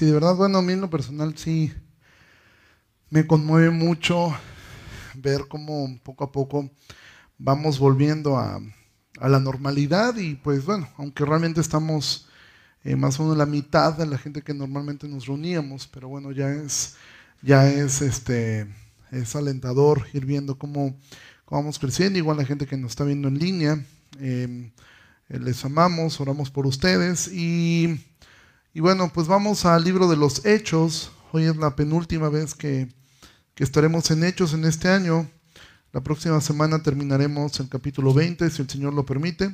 y de verdad, bueno, a mí en lo personal sí me conmueve mucho ver cómo poco a poco vamos volviendo a, la normalidad y pues bueno, aunque realmente estamos eh, más o menos la mitad de la gente que normalmente nos reuníamos, pero bueno, ya es, ya es este, es alentador ir viendo cómo, vamos creciendo, igual la gente que nos está viendo en línea. Em, eh, les amamos, oramos por ustedes y, y, bueno, pues vamos al libro de los Hechos. Hoy es la penúltima vez que, estaremos en Hechos en este año. La próxima semana terminaremos el capítulo 20, si el Señor lo permite.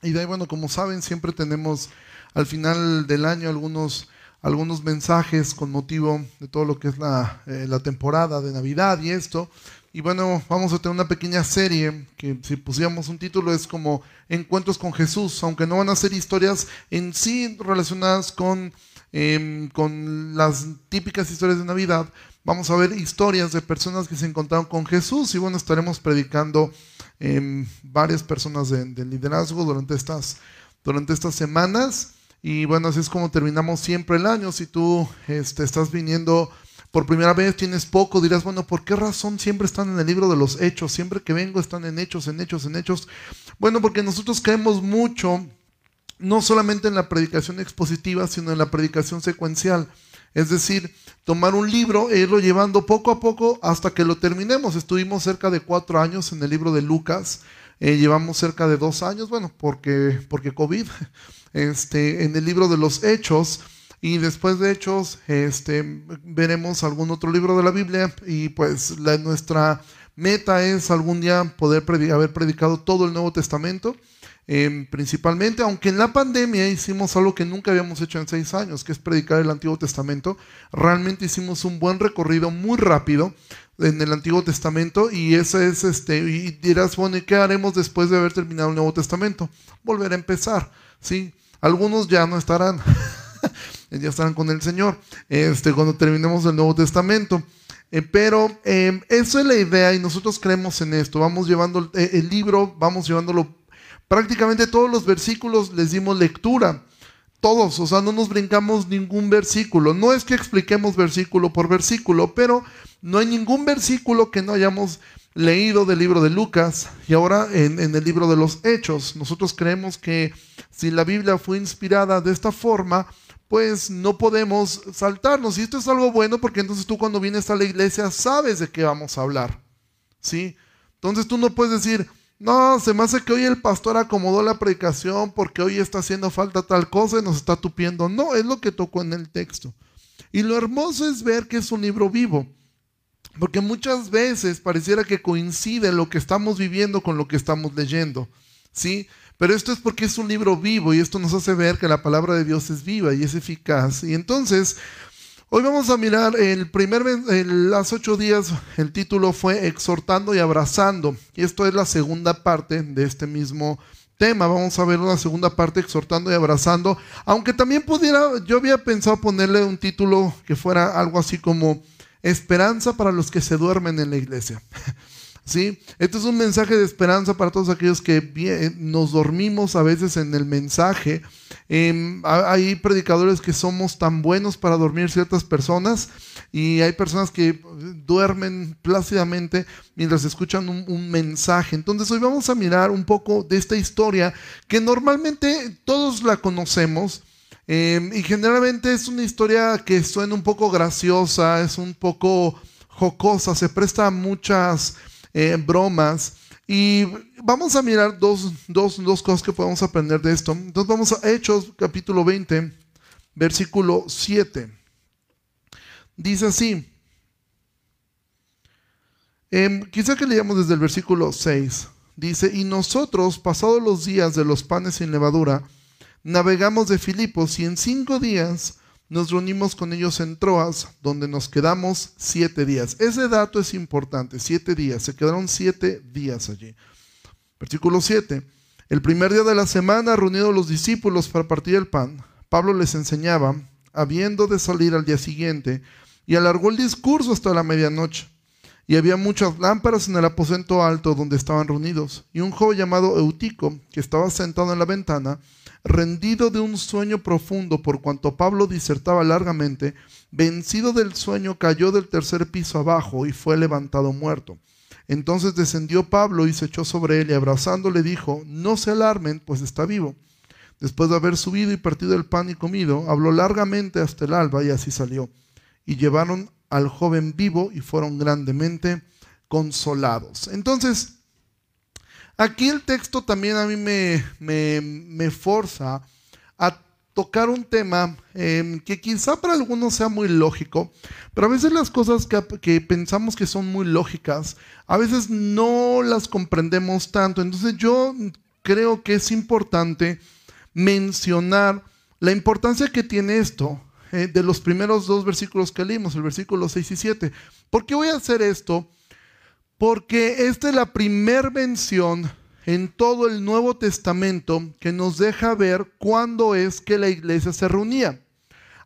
Y de ahí, bueno, como saben, siempre tenemos al final del año algunos, algunos mensajes con motivo de todo lo que es la, eh, la temporada de Navidad y esto. Y bueno, vamos a tener una pequeña serie que si pusiéramos un título es como Encuentros con Jesús, aunque no van a ser historias en sí relacionadas con, em, con las típicas historias de Navidad. Vamos a ver historias de personas que se encontraron con Jesús y bueno, estaremos predicando em, varias personas de, liderazgo durante estas, durante estas semanas. Y bueno, así es como terminamos siempre el año. Si tú este, estás viniendo por primera vez tienes poco, dirás, bueno, ¿por qué razón siempre están en el libro de los hechos? Siempre que vengo están en hechos, en hechos, en hechos. Bueno, porque nosotros creemos mucho, no solamente en la predicación expositiva, sino en la predicación secuencial. Es decir, tomar un libro e irlo llevando poco a poco hasta que lo terminemos. Estuvimos cerca de cuatro años en el libro de Lucas. Eh, llevamos cerca de dos años, bueno, porque, porque COVID, este, en el libro de los Hechos. Y después de Hechos, este, veremos algún otro libro de la Biblia y pues la, nuestra meta es algún día poder haber predicado todo el Nuevo Testamento, em, principalmente, aunque en la pandemia hicimos algo que nunca habíamos hecho en seis años, que es predicar el Antiguo Testamento. Realmente hicimos un buen recorrido muy rápido en el Antiguo Testamento y ese es este y dirás bueno ¿y qué haremos después de haber terminado el Nuevo Testamento? Volver a empezar, sí. Algunos ya no estarán. ya estarán con el Señor este, cuando terminemos el Nuevo Testamento. Eh, pero eh, esa es la idea y nosotros creemos en esto. Vamos llevando el, el libro, vamos llevándolo prácticamente todos los versículos, les dimos lectura. Todos, o sea, no nos brincamos ningún versículo. No es que expliquemos versículo por versículo, pero no hay ningún versículo que no hayamos leído del libro de Lucas y ahora en, el libro de los Hechos. Nosotros creemos que si la Biblia fue inspirada de esta forma, pues no podemos saltarnos. Y esto es algo bueno porque entonces tú cuando vienes a la iglesia sabes de qué vamos a hablar. ¿Sí? Entonces tú no puedes decir, no, se me hace que hoy el pastor acomodó la predicación porque hoy está haciendo falta tal cosa y nos está tupiendo. No, es lo que tocó en el texto. Y lo hermoso es ver que es un libro vivo. Porque muchas veces pareciera que coincide lo que estamos viviendo con lo que estamos leyendo. ¿Sí? Pero esto es porque es un libro vivo y esto nos hace ver que la palabra de Dios es viva y es eficaz. Y entonces, hoy vamos a mirar el primer, las ocho días, el título fue Exhortando y Abrazando. Y esto es la segunda parte de este mismo tema. Vamos a ver una segunda parte, Exhortando y Abrazando. Aunque también pudiera, yo había pensado ponerle un título que fuera algo así como Esperanza para los que se duermen en la iglesia. ¿Sí? Este es un mensaje de esperanza para todos aquellos que eh, nos dormimos a veces en el mensaje. Em, hay predicadores que somos tan buenos para dormir ciertas personas y hay personas que duermen plácidamente mientras escuchan un, mensaje. Entonces hoy vamos a mirar un poco de esta historia que normalmente todos la conocemos. Em, y generalmente es una historia que suena un poco graciosa, es un poco jocosa, se presta a muchas eh, bromas. Y vamos a mirar dos, dos, cosas que podemos aprender de esto. Entonces vamos a Hechos capítulo 20, versículo 7. Dice así. Eh, quizá que leamos desde el versículo 6. Dice, y nosotros, pasados los días de los panes sin levadura, navegamos de Filipos y en cinco días nos reunimos con ellos en Troas, donde nos quedamos siete días. Ese dato es importante, siete días. Se quedaron siete días allí. Versículo 7. El primer día de la semana, reunidos los discípulos para partir el pan, Pablo les enseñaba, habiendo de salir al día siguiente, y alargó el discurso hasta la medianoche. Y había muchas lámparas en el aposento alto donde estaban reunidos. Y un joven llamado Eutico, que estaba sentado en la ventana, rendido de un sueño profundo por cuanto Pablo disertaba largamente, vencido del sueño cayó del tercer piso abajo y fue levantado muerto. Entonces descendió Pablo y se echó sobre él y abrazándole dijo, no se alarmen, pues está vivo. Después de haber subido y partido el pan y comido, habló largamente hasta el alba y así salió. Y llevaron al joven vivo y fueron grandemente consolados. Entonces, aquí el texto también a mí me, me, forza a tocar un tema em, que quizá para algunos sea muy lógico, pero a veces las cosas que, que, pensamos que son muy lógicas, a veces no las comprendemos tanto. Entonces yo creo que es importante mencionar la importancia que tiene esto eh, de los primeros dos versículos que leímos, el versículo 6 y 7. ¿Por qué voy a hacer esto? Porque esta es la primer mención en todo el Nuevo Testamento que nos deja ver cuándo es que la iglesia se reunía.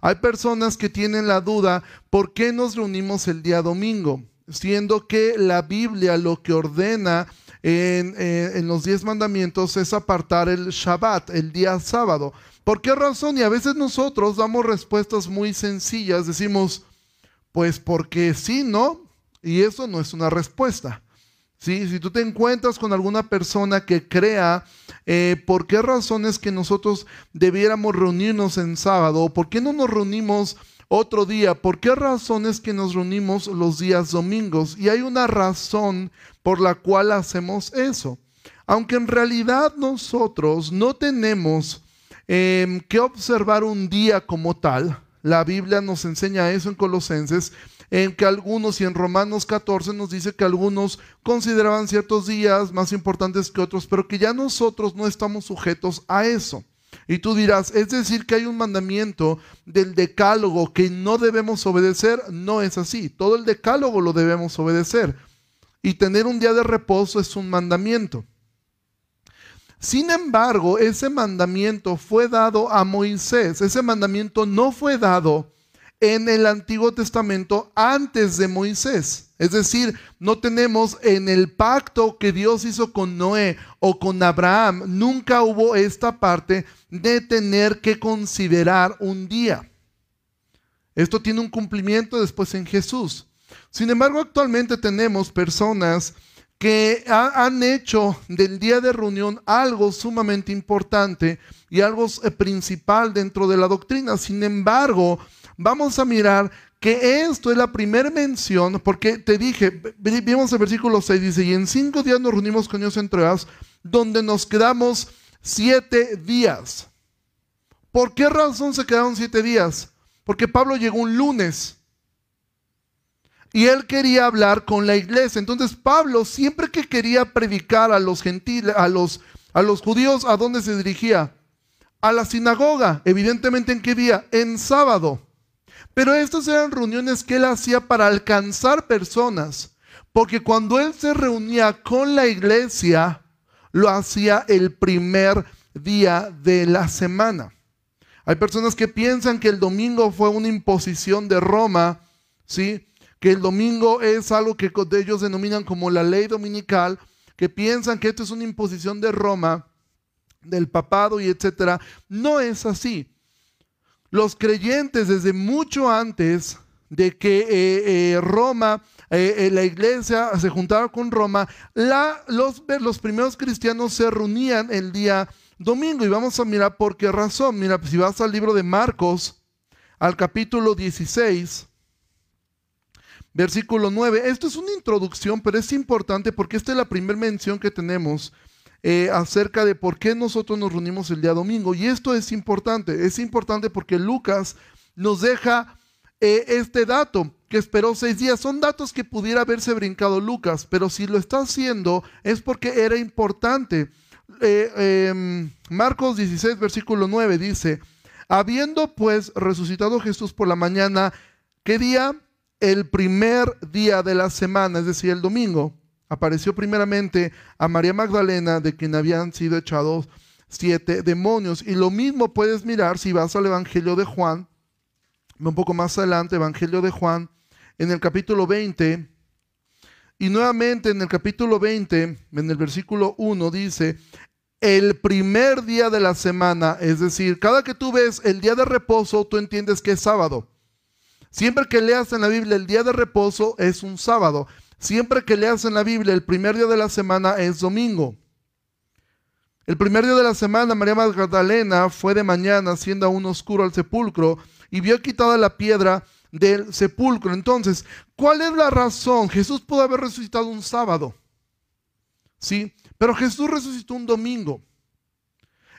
Hay personas que tienen la duda, ¿por qué nos reunimos el día domingo? Siendo que la Biblia lo que ordena en, eh, en los diez mandamientos es apartar el Shabbat, el día sábado. ¿Por qué razón? Y a veces nosotros damos respuestas muy sencillas, decimos, pues porque sí, ¿no? Y eso no es una respuesta. ¿Sí? Si tú te encuentras con alguna persona que crea eh, por qué razones que nosotros debiéramos reunirnos en sábado, por qué no nos reunimos otro día, por qué razones que nos reunimos los días domingos. Y hay una razón por la cual hacemos eso. Aunque en realidad nosotros no tenemos Em, que observar un día como tal. La Biblia nos enseña eso en Colosenses, en que algunos, y en Romanos 14 nos dice que algunos consideraban ciertos días más importantes que otros, pero que ya nosotros no estamos sujetos a eso. Y tú dirás, es decir, que hay un mandamiento del decálogo que no debemos obedecer. No es así. Todo el decálogo lo debemos obedecer. Y tener un día de reposo es un mandamiento. Sin embargo, ese mandamiento fue dado a Moisés. Ese mandamiento no fue dado en el Antiguo Testamento antes de Moisés. Es decir, no tenemos en el pacto que Dios hizo con Noé o con Abraham, nunca hubo esta parte de tener que considerar un día. Esto tiene un cumplimiento después en Jesús. Sin embargo, actualmente tenemos personas que han hecho del día de reunión algo sumamente importante y algo eh, principal dentro de la doctrina. Sin embargo, vamos a mirar que esto es la primera mención, porque te dije, vimos el versículo 6, dice, y en cinco días nos reunimos con Dios entre ellos, donde nos quedamos siete días. ¿Por qué razón se quedaron siete días? Porque Pablo llegó un lunes y él quería hablar con la iglesia. Entonces Pablo siempre que quería predicar a los gentiles, a los, a los judíos, ¿a dónde se dirigía? A la sinagoga. Evidentemente en qué día? En sábado. Pero estas eran reuniones que él hacía para alcanzar personas. Porque cuando él se reunía con la iglesia, lo hacía el primer día de la semana. Hay personas que piensan que el domingo fue una imposición de Roma, ¿sí? que el domingo es algo que ellos denominan como la ley dominical, que piensan que esto es una imposición de Roma, del papado y etcétera. No es así. Los creyentes desde mucho antes de que eh, eh, Roma, eh, la iglesia se juntara con Roma, los, los primeros cristianos se reunían el día domingo y vamos a mirar por qué razón. Mira, si vas al libro de Marcos, al capítulo 16, Versículo 9. Esto es una introducción, pero es importante porque esta es la primera mención que tenemos eh, acerca de por qué nosotros nos reunimos el día domingo. Y esto es importante. Es importante porque Lucas nos deja eh, este dato que esperó seis días. Son datos que pudiera haberse brincado Lucas, pero si lo está haciendo es porque era importante. Eh, em, Marcos 16, versículo 9 dice, habiendo pues resucitado Jesús por la mañana, ¿qué día? el primer día de la semana, es decir, el domingo, apareció primeramente a María Magdalena, de quien habían sido echados siete demonios. Y lo mismo puedes mirar si vas al Evangelio de Juan, un poco más adelante, Evangelio de Juan, en el capítulo 20. Y nuevamente en el capítulo 20, en el versículo 1 dice, el primer día de la semana, es decir, cada que tú ves el día de reposo, tú entiendes que es sábado. Siempre que leas en la Biblia el día de reposo es un sábado. Siempre que leas en la Biblia el primer día de la semana es domingo. El primer día de la semana, María Magdalena fue de mañana, siendo aún oscuro al sepulcro, y vio quitada la piedra del sepulcro. Entonces, ¿cuál es la razón? Jesús pudo haber resucitado un sábado. ¿Sí? Pero Jesús resucitó un domingo.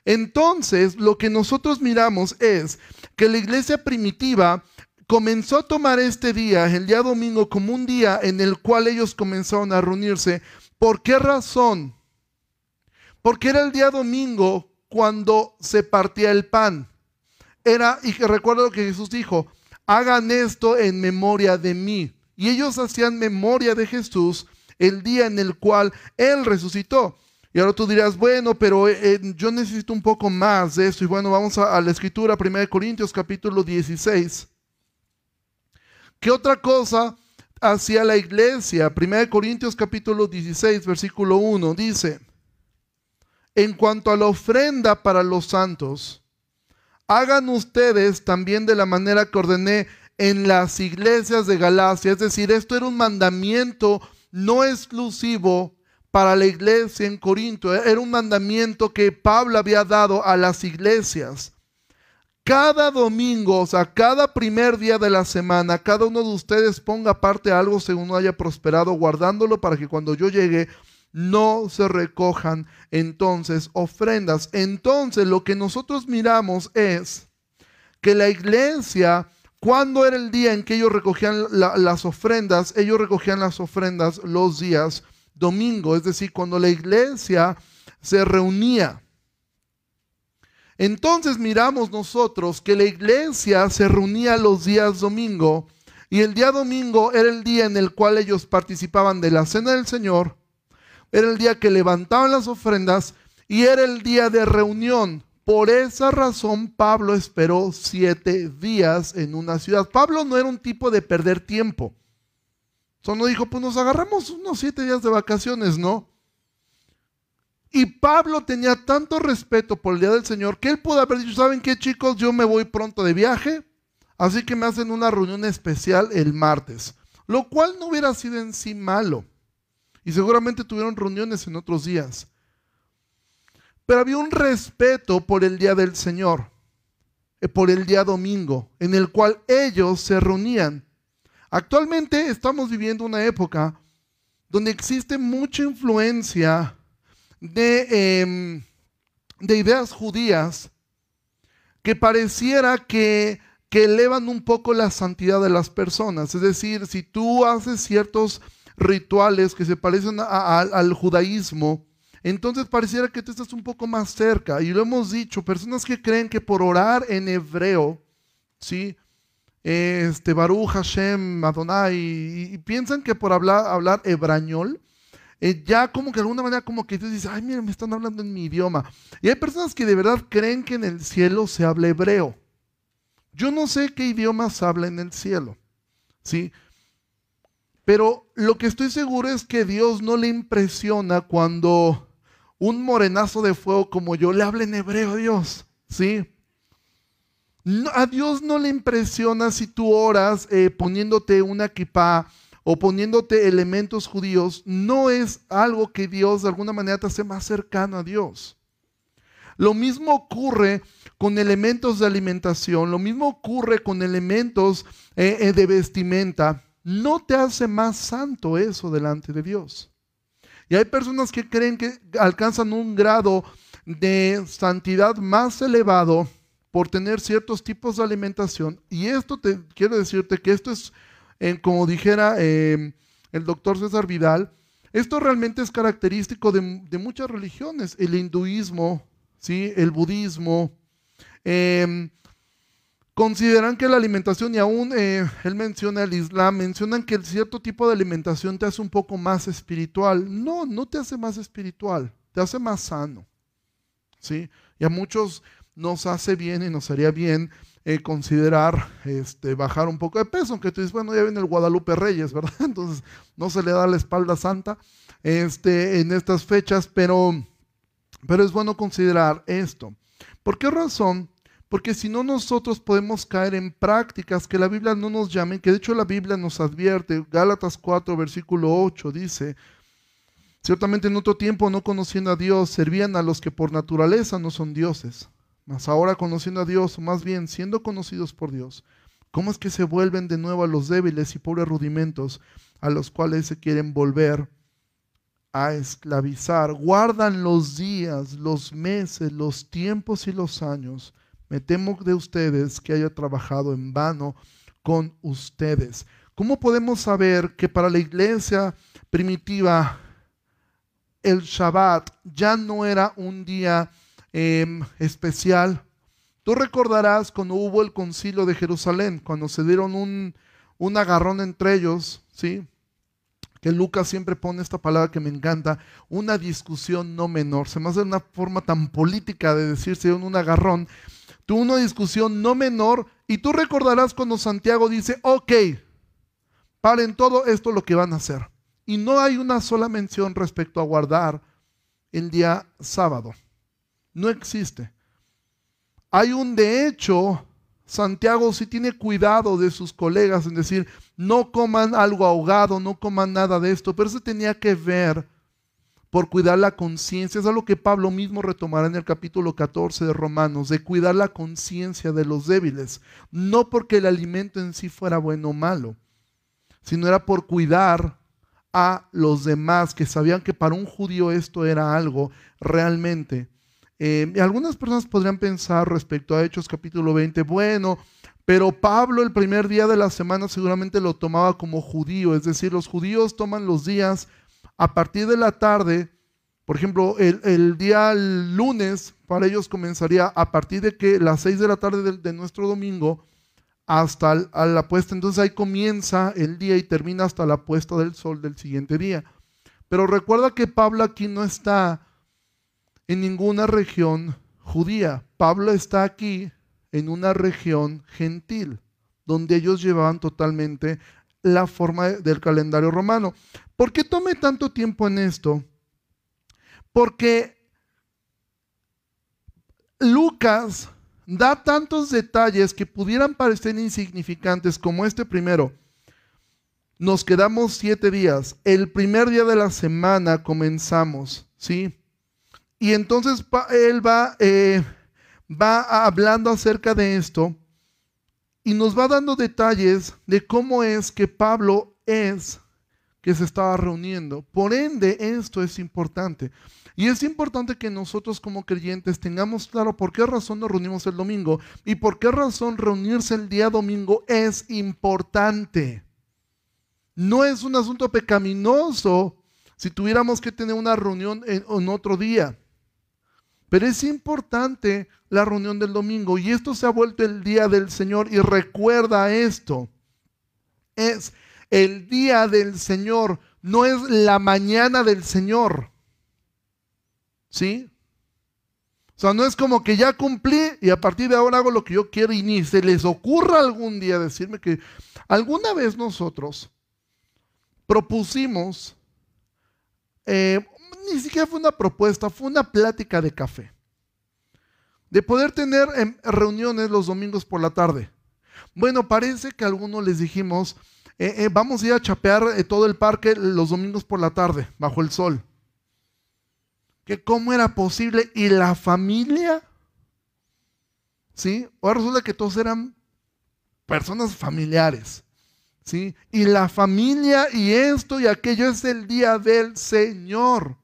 Entonces, lo que nosotros miramos es que la iglesia primitiva comenzó a tomar este día, el día domingo, como un día en el cual ellos comenzaron a reunirse. ¿Por qué razón? Porque era el día domingo cuando se partía el pan. Era, y que recuerdo lo que Jesús dijo, hagan esto en memoria de mí. Y ellos hacían memoria de Jesús el día en el cual Él resucitó. Y ahora tú dirás, bueno, pero eh, eh, yo necesito un poco más de eso. Y bueno, vamos a, la escritura, 1 Corintios capítulo 16. ¿Qué otra cosa hacía la iglesia? 1 Corintios capítulo 16, versículo 1 dice, en cuanto a la ofrenda para los santos, hagan ustedes también de la manera que ordené en las iglesias de Galacia. Es decir, esto era un mandamiento no exclusivo para la iglesia en Corinto. Era un mandamiento que Pablo había dado a las iglesias. Cada domingo, o sea, cada primer día de la semana, cada uno de ustedes ponga aparte algo según haya prosperado, guardándolo para que cuando yo llegue no se recojan entonces ofrendas. Entonces lo que nosotros miramos es que la iglesia cuando era el día en que ellos recogían las ofrendas? Ellos recogían las ofrendas los días domingo, es decir, cuando la iglesia se reunía. Entonces miramos nosotros que la iglesia se reunía los días domingo y el día domingo era el día en el cual ellos participaban de la cena del Señor, era el día que levantaban las ofrendas y era el día de reunión por esa razón Pablo esperó siete días en una ciudad. Pablo no era un tipo de perder tiempo. Solo dijo, pues nos agarramos unos siete días de vacaciones, ¿no? Y Pablo tenía tanto respeto por el día del Señor que él pudo haber dicho, ¿saben qué chicos? Yo me voy pronto de viaje, así que me hacen una reunión especial el martes. Lo cual no hubiera sido en sí malo. Y seguramente tuvieron reuniones en otros días. Pero había un respeto por el día del Señor, eh, por el día domingo, en el cual ellos se reunían. Actualmente estamos viviendo una época donde existe mucha influencia de, em, de ideas judías que pareciera que, que, elevan un poco la santidad de las personas. Es decir, si tú haces ciertos rituales que se parecen al judaísmo, entonces pareciera que tú estás un poco más cerca. Y lo hemos dicho, personas que creen que por orar en hebreo, ¿sí? Este, Baruch Hashem, Adonai, y, piensan que por hablar, hablar hebrañol, eh, ya como que de alguna manera como que tú dices, ay, mira, me están hablando en mi idioma. Y hay personas que de verdad creen que en el cielo se habla hebreo. Yo no sé qué idiomas habla en el cielo, ¿sí? Pero lo que estoy seguro es que Dios no le impresiona cuando un morenazo de fuego como yo le habla en hebreo a Dios, ¿sí? a Dios no le impresiona si tú oras eh, poniéndote una kippah o poniéndote elementos judíos. No es algo que Dios de alguna manera te hace más cercano a Dios. Lo mismo ocurre con elementos de alimentación, lo mismo ocurre con elementos eh, eh, de vestimenta. No te hace más santo eso delante de Dios. Y hay personas que creen que alcanzan un grado de santidad más elevado por tener ciertos tipos de alimentación. Y esto te quiero decirte que esto es, como dijera em, el doctor César Vidal, esto realmente es característico de, muchas religiones, el hinduismo, ¿sí? el budismo, eh, consideran que la alimentación, y aún eh, él menciona el Islam, mencionan que cierto tipo de alimentación te hace un poco más espiritual. No, no te hace más espiritual, te hace más sano. ¿sí? Y a muchos nos hace bien y nos haría bien eh, considerar este, bajar un poco de peso, aunque tú dices, bueno, ya viene el Guadalupe Reyes, ¿verdad? Entonces no se le da la espalda santa este, en estas fechas, pero Pero es bueno considerar esto. ¿Por qué razón? Porque si no nosotros podemos caer en prácticas que la Biblia no nos llame, que de hecho la Biblia nos advierte, Gálatas 4, versículo 8 dice, ciertamente en otro tiempo no conociendo a Dios, servían a los que por naturaleza no son dioses, mas ahora conociendo a Dios, más bien siendo conocidos por Dios, ¿cómo es que se vuelven de nuevo a los débiles y pobres rudimentos a los cuales se quieren volver? a esclavizar. Guardan los días, los meses, los tiempos y los años. Me temo de ustedes que haya trabajado en vano con ustedes. ¿Cómo podemos saber que para la iglesia primitiva el Shabbat ya no era un día em, especial? Tú recordarás cuando hubo el concilio de Jerusalén, cuando se dieron un, un agarrón entre ellos, ¿sí? que Lucas siempre pone esta palabra que me encanta, una discusión no menor. Se me hace una forma tan política de decirse un agarrón. Tuvo una discusión no menor y tú recordarás cuando Santiago dice, ok, paren todo esto lo que van a hacer. Y no hay una sola mención respecto a guardar el día sábado. No existe. Hay un de hecho Santiago sí tiene cuidado de sus colegas en decir, no coman algo ahogado, no coman nada de esto, pero eso tenía que ver por cuidar la conciencia. Es algo que Pablo mismo retomará en el capítulo 14 de Romanos, de cuidar la conciencia de los débiles, no porque el alimento en sí fuera bueno o malo, sino era por cuidar a los demás que sabían que para un judío esto era algo realmente eh, algunas personas podrían pensar respecto a Hechos capítulo 20, bueno, pero Pablo el primer día de la semana seguramente lo tomaba como judío, es decir, los judíos toman los días a partir de la tarde, por ejemplo, el, día lunes para ellos comenzaría a partir de que las 6 de la tarde de, nuestro domingo hasta la puesta, entonces ahí comienza el día y termina hasta la puesta del sol del siguiente día. Pero recuerda que Pablo aquí no está en ninguna región judía. Pablo está aquí en una región gentil, donde ellos llevaban totalmente la forma del calendario romano. ¿Por qué tomé tanto tiempo en esto? Porque Lucas da tantos detalles que pudieran parecer insignificantes como este primero. Nos quedamos siete días. El primer día de la semana comenzamos, ¿sí? Y entonces él va, eh, va hablando acerca de esto y nos va dando detalles de cómo es que Pablo es que se estaba reuniendo. Por ende, esto es importante. Y es importante que nosotros como creyentes tengamos claro por qué razón nos reunimos el domingo y por qué razón reunirse el día domingo es importante. No es un asunto pecaminoso si tuviéramos que tener una reunión en otro día. Pero es importante la reunión del domingo y esto se ha vuelto el día del Señor y recuerda esto. Es el día del Señor, no es la mañana del Señor. ¿Sí? O sea, no es como que ya cumplí y a partir de ahora hago lo que yo quiero y ni se les ocurra algún día decirme que alguna vez nosotros propusimos eh, ni siquiera fue una propuesta, fue una plática de café. De poder tener em, reuniones los domingos por la tarde. Bueno, parece que a algunos les dijimos, eh, eh, vamos a ir a chapear eh, todo el parque los domingos por la tarde, bajo el sol. Que cómo era posible. ¿Y la familia? ¿Sí? Ahora resulta que todos eran personas familiares. ¿Sí? Y la familia y esto y aquello es el día del Señor.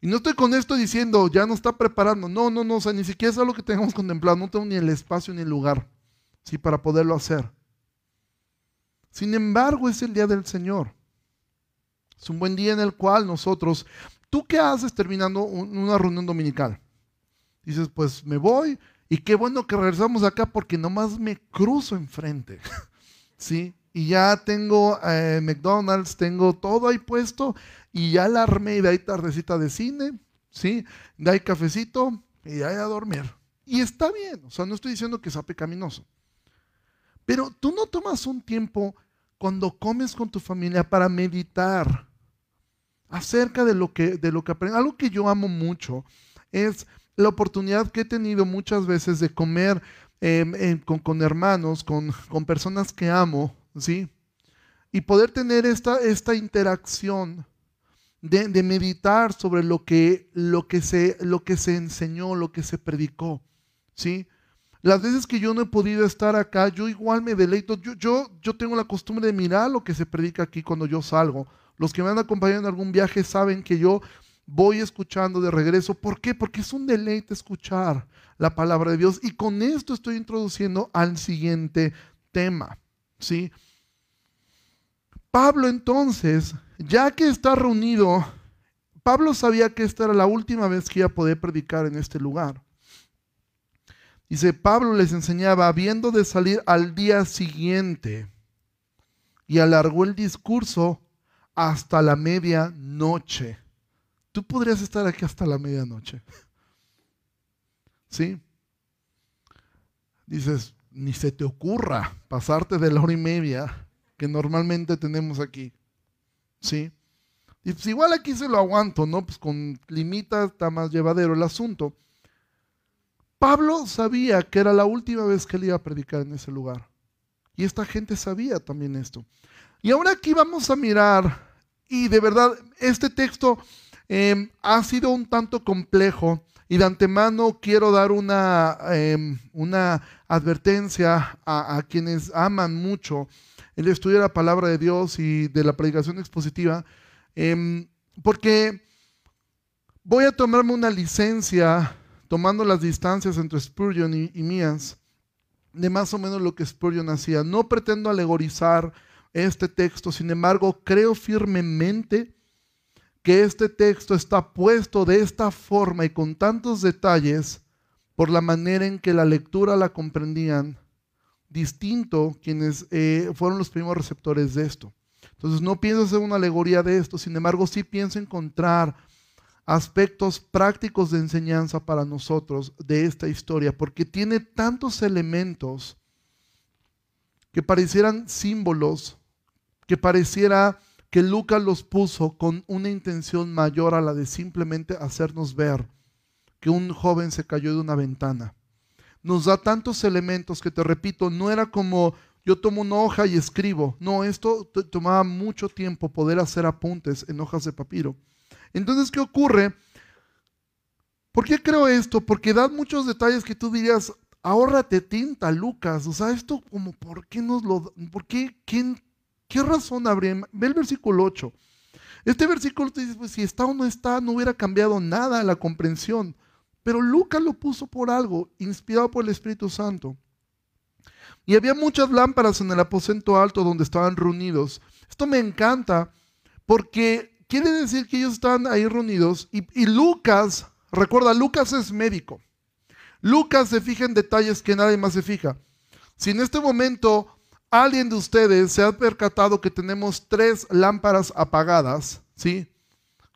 Y no estoy con esto diciendo, ya no está preparando. No, no, no, o sea, ni siquiera es algo que tengamos contemplado. No tengo ni el espacio ni el lugar, ¿sí? Para poderlo hacer. Sin embargo, es el día del Señor. Es un buen día en el cual nosotros, ¿tú qué haces terminando una reunión dominical? Dices, pues me voy y qué bueno que regresamos acá porque nomás me cruzo enfrente. ¿Sí? Y ya tengo eh, McDonald's, tengo todo ahí puesto y ya la armé y de ahí tardecita de cine, ¿sí? De ahí cafecito y de a dormir. Y está bien, o sea, no estoy diciendo que sea pecaminoso. Pero tú no tomas un tiempo cuando comes con tu familia para meditar acerca de lo que, de lo que aprenden. Algo que yo amo mucho es la oportunidad que he tenido muchas veces de comer em, con, hermanos, con, personas que amo, ¿sí? Y poder tener esta, esta interacción de, meditar sobre lo que, lo, que se, lo que se enseñó, lo que se predicó, ¿sí? Las veces que yo no he podido estar acá, yo igual me deleito. Yo, yo, yo tengo la costumbre de mirar lo que se predica aquí cuando yo salgo. Los que me han acompañado en algún viaje saben que yo voy escuchando de regreso. ¿Por qué? Porque es un deleite escuchar la palabra de Dios. Y con esto estoy introduciendo al siguiente tema. ¿Sí? Pablo entonces, ya que está reunido, Pablo sabía que esta era la última vez que iba a poder predicar en este lugar. Dice, Pablo les enseñaba, habiendo de salir al día siguiente, y alargó el discurso hasta la medianoche. Tú podrías estar aquí hasta la medianoche. ¿Sí? Dices, ni se te ocurra pasarte de la hora y media que normalmente tenemos aquí. ¿Sí? Y pues igual aquí se lo aguanto, ¿no? Pues con limita está más llevadero el asunto. Pablo sabía que era la última vez que él iba a predicar en ese lugar. Y esta gente sabía también esto. Y ahora aquí vamos a mirar y de verdad, este texto em, ha sido un tanto complejo y de antemano quiero dar una, em, una advertencia a, quienes aman mucho el estudio de la palabra de Dios y de la predicación expositiva, em, porque voy a tomarme una licencia tomando las distancias entre Spurgeon y, y mías de más o menos lo que Spurgeon hacía. No pretendo alegorizar este texto. Sin embargo, creo firmemente que este texto está puesto de esta forma y con tantos detalles por la manera en que la lectura la comprendían, distinto quienes eh, fueron los primeros receptores de esto. Entonces no pienso hacer una alegoría de esto, sin embargo sí pienso encontrar aspectos prácticos de enseñanza para nosotros de esta historia, porque tiene tantos elementos que parecieran símbolos que pareciera que Lucas los puso con una intención mayor a la de simplemente hacernos ver que un joven se cayó de una ventana. Nos da tantos elementos que te repito, no era como yo tomo una hoja y escribo. No, esto tomaba mucho tiempo poder hacer apuntes en hojas de papiro. Entonces, ¿qué ocurre? ¿Por qué creo esto? Porque da muchos detalles que tú dirías, ahórrate tinta, Lucas. O sea, esto como, ¿por qué nos lo... ¿Por qué? ¿Quién, ¿Qué razón habría? Ve el versículo 8. Este versículo te dice, pues si está o no está, no hubiera cambiado nada la comprensión. Pero Lucas lo puso por algo, inspirado por el Espíritu Santo. Y había muchas lámparas en el aposento alto donde estaban reunidos. Esto me encanta porque quiere decir que ellos estaban ahí reunidos y, y Lucas, recuerda, Lucas es médico. Lucas se fija en detalles que nadie más se fija. Si en este momento alguien de ustedes se ha percatado que tenemos tres lámparas apagadas, ¿sí?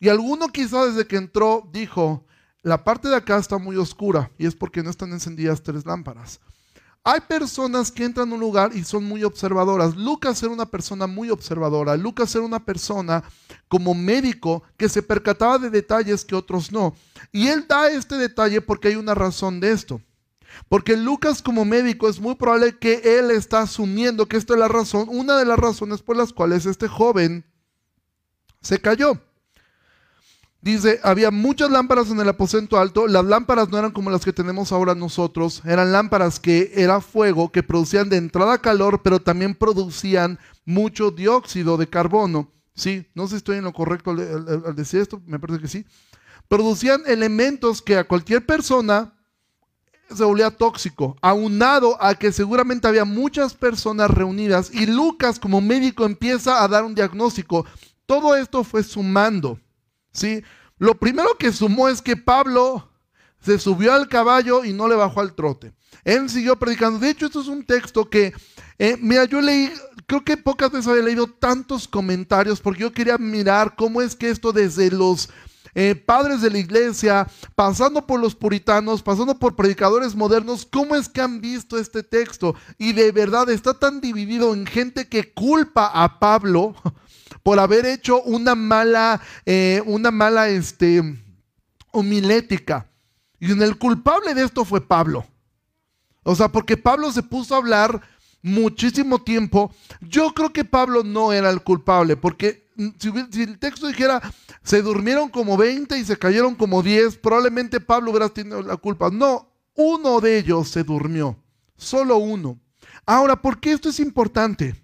Y alguno quizá desde que entró dijo, la parte de acá está muy oscura y es porque no están encendidas tres lámparas. Hay personas que entran a un lugar y son muy observadoras. Lucas era una persona muy observadora. Lucas era una persona como médico que se percataba de detalles que otros no. Y él da este detalle porque hay una razón de esto. Porque Lucas como médico es muy probable que él está asumiendo que esta es la razón, una de las razones por las cuales este joven se cayó. Dice, había muchas lámparas en el aposento alto. Las lámparas no eran como las que tenemos ahora nosotros. Eran lámparas que era fuego, que producían de entrada calor, pero también producían mucho dióxido de carbono. Sí, no sé si estoy en lo correcto al decir esto, me parece que sí. Producían elementos que a cualquier persona se volvía tóxico, aunado a que seguramente había muchas personas reunidas y Lucas como médico empieza a dar un diagnóstico. Todo esto fue sumando, ¿sí? Lo primero que sumó es que Pablo se subió al caballo y no le bajó al trote. Él siguió predicando. De hecho, esto es un texto que, eh, mira, yo leí, creo que pocas veces había leído tantos comentarios porque yo quería mirar cómo es que esto desde los eh, padres de la iglesia, pasando por los puritanos, pasando por predicadores modernos, ¿cómo es que han visto este texto? Y de verdad está tan dividido en gente que culpa a Pablo por haber hecho una mala, eh, una mala este, homilética. Y el culpable de esto fue Pablo. O sea, porque Pablo se puso a hablar muchísimo tiempo. Yo creo que Pablo no era el culpable, porque si, si, el texto dijera, se durmieron como 20 y se cayeron como 10, probablemente Pablo hubiera tenido la culpa. No, uno de ellos se durmió, solo uno. Ahora, ¿por qué esto es importante?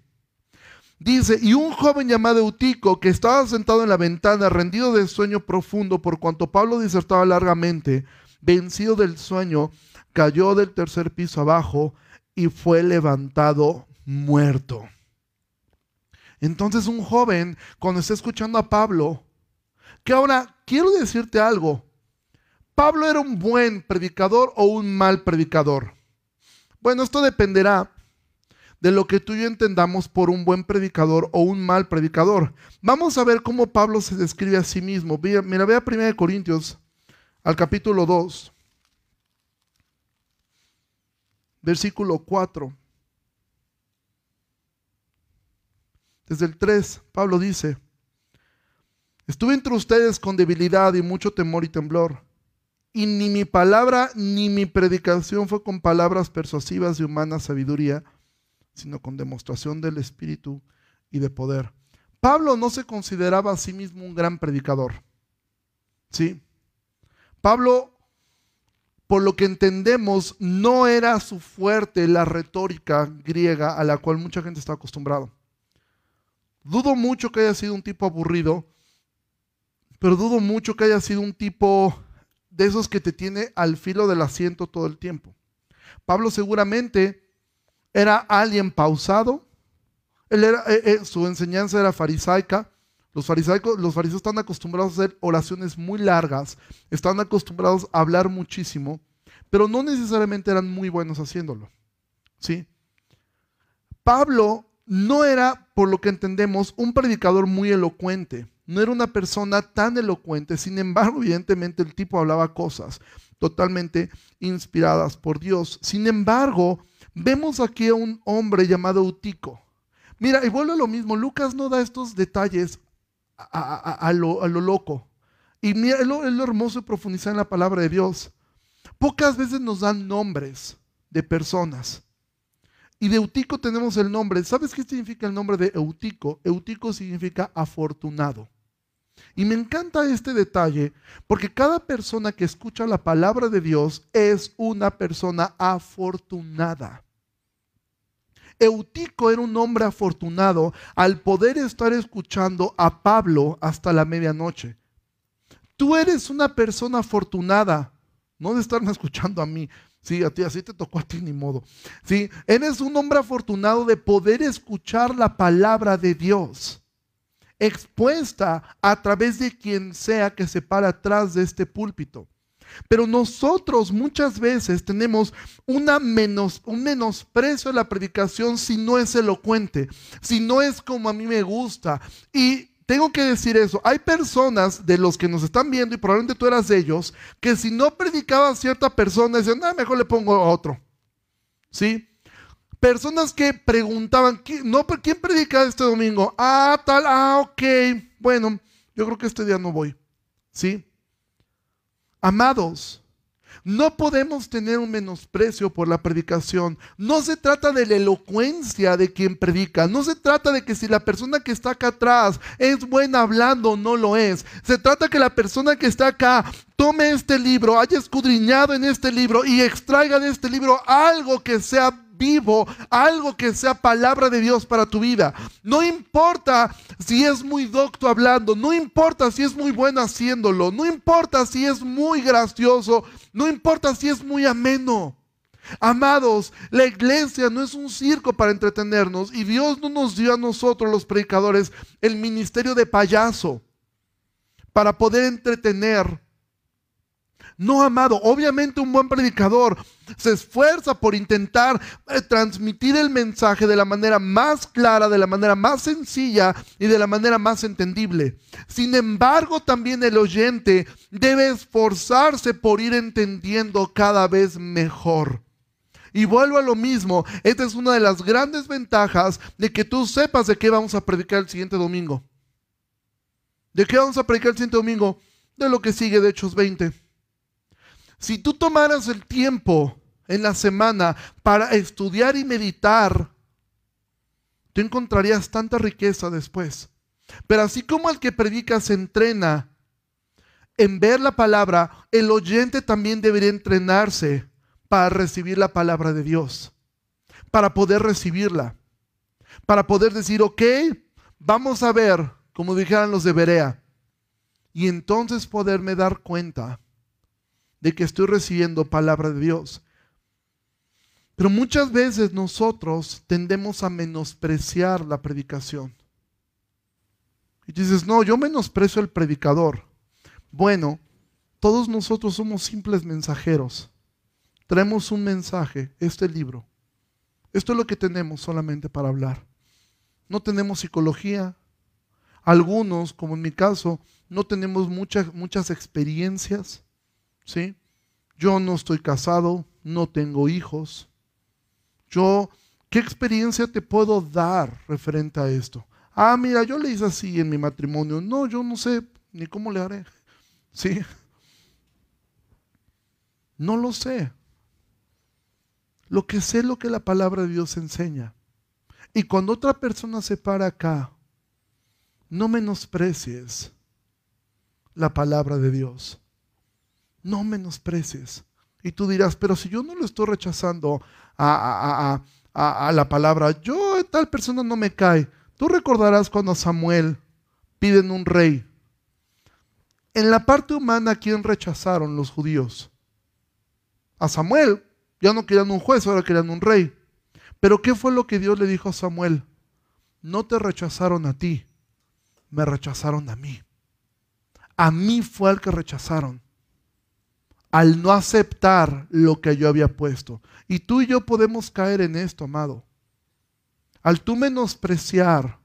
Dice, y un joven llamado Eutico, que estaba sentado en la ventana, rendido de sueño profundo, por cuanto Pablo disertaba largamente, vencido del sueño, cayó del tercer piso abajo y fue levantado muerto. Entonces un joven, cuando está escuchando a Pablo, que ahora quiero decirte algo, Pablo era un buen predicador o un mal predicador. Bueno, esto dependerá de lo que tú y yo entendamos por un buen predicador o un mal predicador. Vamos a ver cómo Pablo se describe a sí mismo. Mira, ve a 1 Corintios, al capítulo 2, versículo 4. Desde el 3, Pablo dice, estuve entre ustedes con debilidad y mucho temor y temblor, y ni mi palabra ni mi predicación fue con palabras persuasivas de humana sabiduría, sino con demostración del Espíritu y de poder. Pablo no se consideraba a sí mismo un gran predicador. ¿Sí? Pablo, por lo que entendemos, no era su fuerte la retórica griega a la cual mucha gente está acostumbrada. Dudo mucho que haya sido un tipo aburrido, pero dudo mucho que haya sido un tipo de esos que te tiene al filo del asiento todo el tiempo. Pablo seguramente era alguien pausado. Él era, eh, eh, su enseñanza era farisaica. Los, farisaicos, los fariseos están acostumbrados a hacer oraciones muy largas, están acostumbrados a hablar muchísimo, pero no necesariamente eran muy buenos haciéndolo. ¿sí? Pablo no era, por lo que entendemos, un predicador muy elocuente. No era una persona tan elocuente. Sin embargo, evidentemente el tipo hablaba cosas totalmente inspiradas por Dios. Sin embargo, Vemos aquí a un hombre llamado Utico. Mira, y vuelve a lo mismo, Lucas no da estos detalles a, lo, loco. Y mira, es lo, hermoso de profundizar en la palabra de Dios. Pocas veces nos dan nombres de personas. Y de Eutico tenemos el nombre. ¿Sabes qué significa el nombre de Eutico? Eutico significa afortunado. Y me encanta este detalle porque cada persona que escucha la palabra de Dios es una persona afortunada. Eutico era un hombre afortunado al poder estar escuchando a Pablo hasta la medianoche. Tú eres una persona afortunada, no de estarme escuchando a mí. Sí, a ti así te tocó a ti ni modo. Sí, eres un hombre afortunado de poder escuchar la palabra de Dios expuesta a través de quien sea que se para atrás de este púlpito. Pero nosotros muchas veces tenemos una menos, un menosprecio a la predicación si no es elocuente, si no es como a mí me gusta. Y tengo que decir eso, hay personas de los que nos están viendo, y probablemente tú eras de ellos, que si no predicaba cierta persona, decían, no, mejor le pongo a otro. ¿Sí? Personas que preguntaban, no, ¿quién predica este domingo? Ah, tal, ah, ok. Bueno, yo creo que este día no voy. ¿Sí? Amados, no podemos tener un menosprecio por la predicación. No se trata de la elocuencia de quien predica. No se trata de que si la persona que está acá atrás es buena hablando o no lo es. Se trata que la persona que está acá tome este libro, haya escudriñado en este libro y extraiga de este libro algo que sea vivo, algo que sea palabra de Dios para tu vida. No importa si es muy docto hablando, no importa si es muy bueno haciéndolo, no importa si es muy gracioso, no importa si es muy ameno. Amados, la iglesia no es un circo para entretenernos y Dios no nos dio a nosotros los predicadores el ministerio de payaso para poder entretener no, amado, obviamente un buen predicador se esfuerza por intentar eh, transmitir el mensaje de la manera más clara, de la manera más sencilla y de la manera más entendible. Sin embargo, también el oyente debe esforzarse por ir entendiendo cada vez mejor. Y vuelvo a lo mismo, esta es una de las grandes ventajas de que tú sepas de qué vamos a predicar el siguiente domingo. ¿De qué vamos a predicar el siguiente domingo? De lo que sigue de Hechos 20. Si tú tomaras el tiempo en la semana para estudiar y meditar, tú encontrarías tanta riqueza después. Pero así como el que predica se entrena en ver la palabra, el oyente también debería entrenarse para recibir la palabra de Dios, para poder recibirla, para poder decir, ok, vamos a ver, como dijeran los de Berea, y entonces poderme dar cuenta de que estoy recibiendo palabra de Dios. Pero muchas veces nosotros tendemos a menospreciar la predicación. Y dices, no, yo menosprecio el predicador. Bueno, todos nosotros somos simples mensajeros. Traemos un mensaje, este libro. Esto es lo que tenemos solamente para hablar. No tenemos psicología. Algunos, como en mi caso, no tenemos muchas, muchas experiencias. ¿Sí? Yo no estoy casado, no tengo hijos. Yo, ¿qué experiencia te puedo dar referente a esto? Ah, mira, yo le hice así en mi matrimonio. No, yo no sé ni cómo le haré. ¿Sí? No lo sé. Lo que sé es lo que la palabra de Dios enseña. Y cuando otra persona se para acá, no menosprecies la palabra de Dios no menosprecies. Y tú dirás, pero si yo no lo estoy rechazando a, la palabra, yo tal persona no me cae. Tú recordarás cuando a Samuel piden un rey. En la parte humana, ¿quién rechazaron los judíos? A Samuel. Ya no querían un juez, ahora querían un rey. Pero ¿qué fue lo que Dios le dijo a Samuel? No te rechazaron a ti, me rechazaron a mí. A mí fue al que rechazaron al no aceptar lo que yo había puesto. Y tú y yo podemos caer en esto, amado. Al tú menospreciar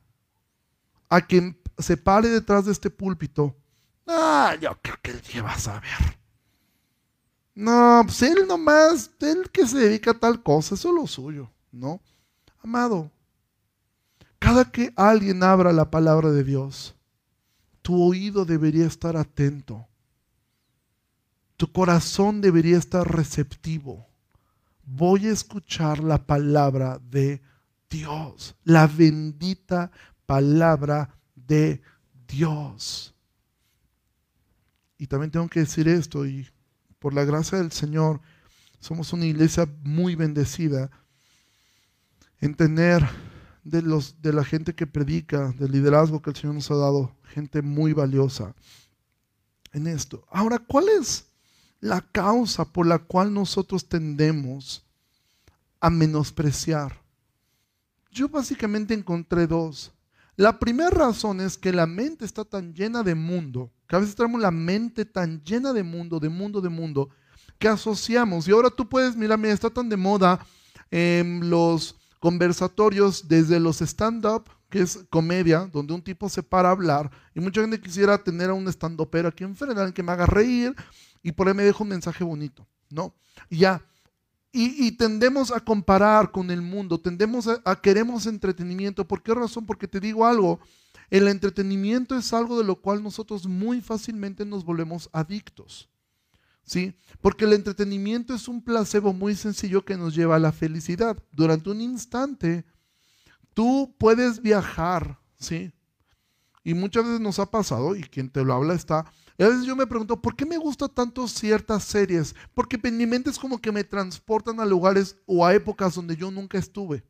a quien se pare detrás de este púlpito, ah, yo creo que él lleva a saber. No, pues él nomás, él que se dedica a tal cosa, eso es lo suyo, ¿no? Amado, cada que alguien abra la palabra de Dios, tu oído debería estar atento tu corazón debería estar receptivo. Voy a escuchar la palabra de Dios, la bendita palabra de Dios. Y también tengo que decir esto, y por la gracia del Señor, somos una iglesia muy bendecida en tener de, los, de la gente que predica, del liderazgo que el Señor nos ha dado, gente muy valiosa en esto. Ahora, ¿cuál es la causa por la cual nosotros tendemos a menospreciar. Yo básicamente encontré dos. La primera razón es que la mente está tan llena de mundo, que a veces tenemos la mente tan llena de mundo, de mundo, de mundo, que asociamos. Y ahora tú puedes, mira, mira, está tan de moda en los conversatorios desde los stand-up, es comedia, donde un tipo se para a hablar, y mucha gente quisiera tener a un stand-upero aquí enfrente, que me haga reír, y por ahí me deja un mensaje bonito, ¿no? Y ya. Y, tendemos a comparar con el mundo, tendemos a, a queremos entretenimiento. ¿Por qué razón? Porque te digo algo, el entretenimiento es algo de lo cual nosotros muy fácilmente nos volvemos adictos. ¿Sí? Porque el entretenimiento es un placebo muy sencillo que nos lleva a la felicidad. Durante un instante, tú puedes viajar, ¿sí? Y muchas veces nos ha pasado, y quien te lo habla está, y a veces yo me pregunto, ¿por qué me gustan tanto ciertas series? Porque mi mente es como que me transportan a lugares o a épocas donde yo nunca estuve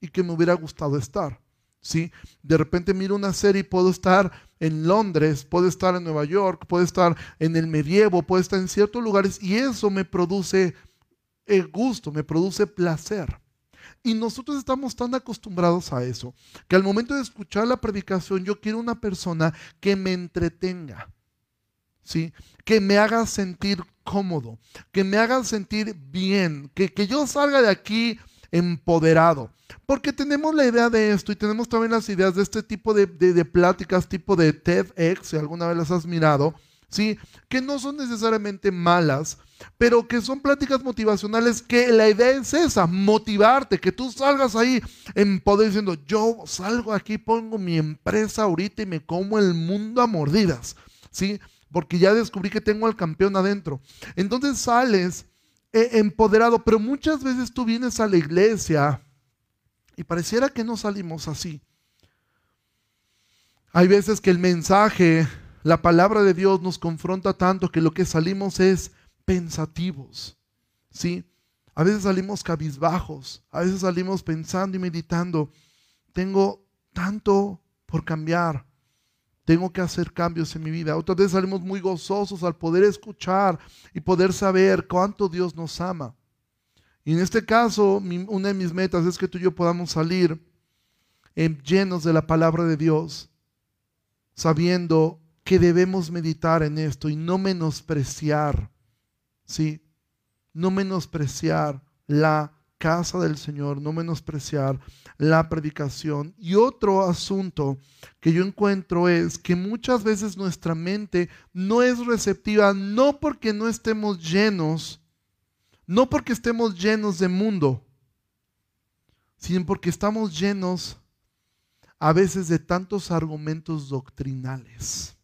y que me hubiera gustado estar. ¿sí? De repente miro una serie y puedo estar en Londres, puedo estar en Nueva York, puedo estar en el medievo, puedo estar en ciertos lugares y eso me produce el gusto, me produce placer. Y nosotros estamos tan acostumbrados a eso que al momento de escuchar la predicación yo quiero una persona que me entretenga ¿sí? Que me haga sentir cómodo, que me haga sentir bien, que, yo salga de aquí empoderado. Porque tenemos la idea de esto y tenemos también las ideas de este tipo de, de, pláticas, tipo de TEDx, si alguna vez las has mirado, ¿sí? Que no son necesariamente malas, pero que son pláticas motivacionales que la idea es esa, motivarte, que tú salgas ahí en poder diciendo, yo salgo aquí, pongo mi empresa ahorita y me como el mundo a mordidas, ¿sí? Porque ya descubrí que tengo al campeón adentro. Entonces sales eh, empoderado, pero muchas veces tú vienes a la iglesia y pareciera que no salimos así. Hay veces que el mensaje la palabra de Dios nos confronta tanto que lo que salimos es pensativos. ¿Sí? A veces salimos cabizbajos, a veces salimos pensando y meditando. Tengo tanto por cambiar. Tengo que hacer cambios en mi vida. Otras veces salimos muy gozosos al poder escuchar y poder saber cuánto Dios nos ama. Y en este caso, una de mis metas es que tú y yo podamos salir llenos de la palabra de Dios, sabiendo que debemos meditar en esto y no menospreciar, ¿sí? No menospreciar la casa del Señor, no menospreciar la predicación. Y otro asunto que yo encuentro es que muchas veces nuestra mente no es receptiva, no porque no estemos llenos, no porque estemos llenos de mundo, sino porque estamos llenos a veces de tantos argumentos doctrinales.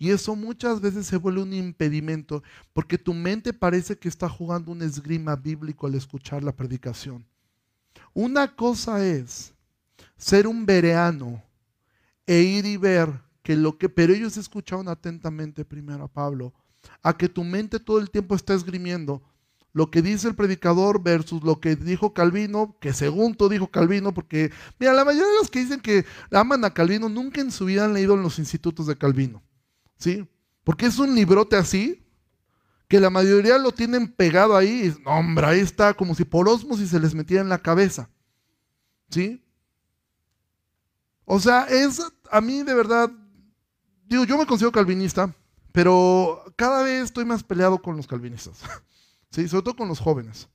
Y eso muchas veces se vuelve un impedimento porque tu mente parece que está jugando un esgrima bíblico al escuchar la predicación. Una cosa es ser un vereano e ir y ver que lo que, pero ellos escucharon atentamente primero a Pablo, a que tu mente todo el tiempo está esgrimiendo lo que dice el predicador versus lo que dijo Calvino, que según tú dijo Calvino, porque mira, la mayoría de los que dicen que aman a Calvino nunca en su vida han leído en los institutos de Calvino. ¿Sí? Porque es un librote así, que la mayoría lo tienen pegado ahí, y, hombre, ahí está, como si por osmosis se les metiera en la cabeza, ¿sí? O sea, es, a mí de verdad, digo, yo me considero calvinista, pero cada vez estoy más peleado con los calvinistas, ¿sí? Sobre todo con los jóvenes,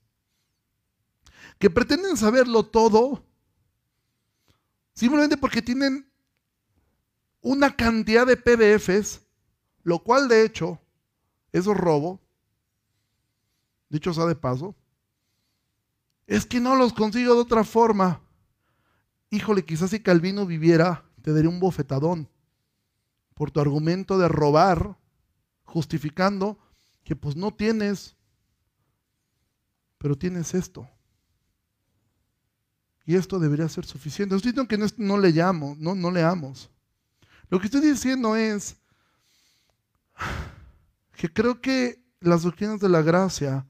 que pretenden saberlo todo, simplemente porque tienen una cantidad de PDFs lo cual de hecho es robo, dicho sea de paso, es que no los consigo de otra forma. Híjole, quizás si Calvino viviera, te daría un bofetadón por tu argumento de robar, justificando que pues no tienes, pero tienes esto. Y esto debería ser suficiente. Estoy diciendo que no, no leamos, no, no leamos. Lo que estoy diciendo es, que creo que las doctrinas de la gracia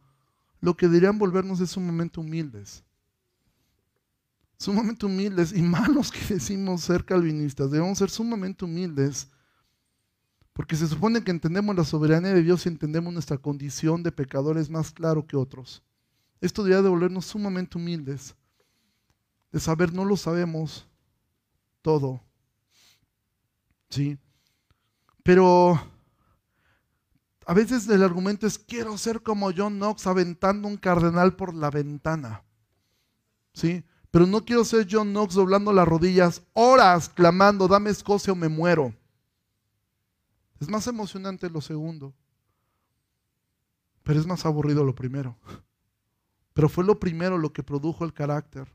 lo que deberían volvernos es sumamente humildes. Sumamente humildes y malos que decimos ser calvinistas. Debemos ser sumamente humildes porque se supone que entendemos la soberanía de Dios y entendemos nuestra condición de pecadores más claro que otros. Esto debería de volvernos sumamente humildes, de saber no lo sabemos todo. ¿Sí? Pero a veces el argumento es, quiero ser como John Knox aventando un cardenal por la ventana. ¿Sí? Pero no quiero ser John Knox doblando las rodillas horas clamando, dame Escocia o me muero. Es más emocionante lo segundo. Pero es más aburrido lo primero. Pero fue lo primero lo que produjo el carácter.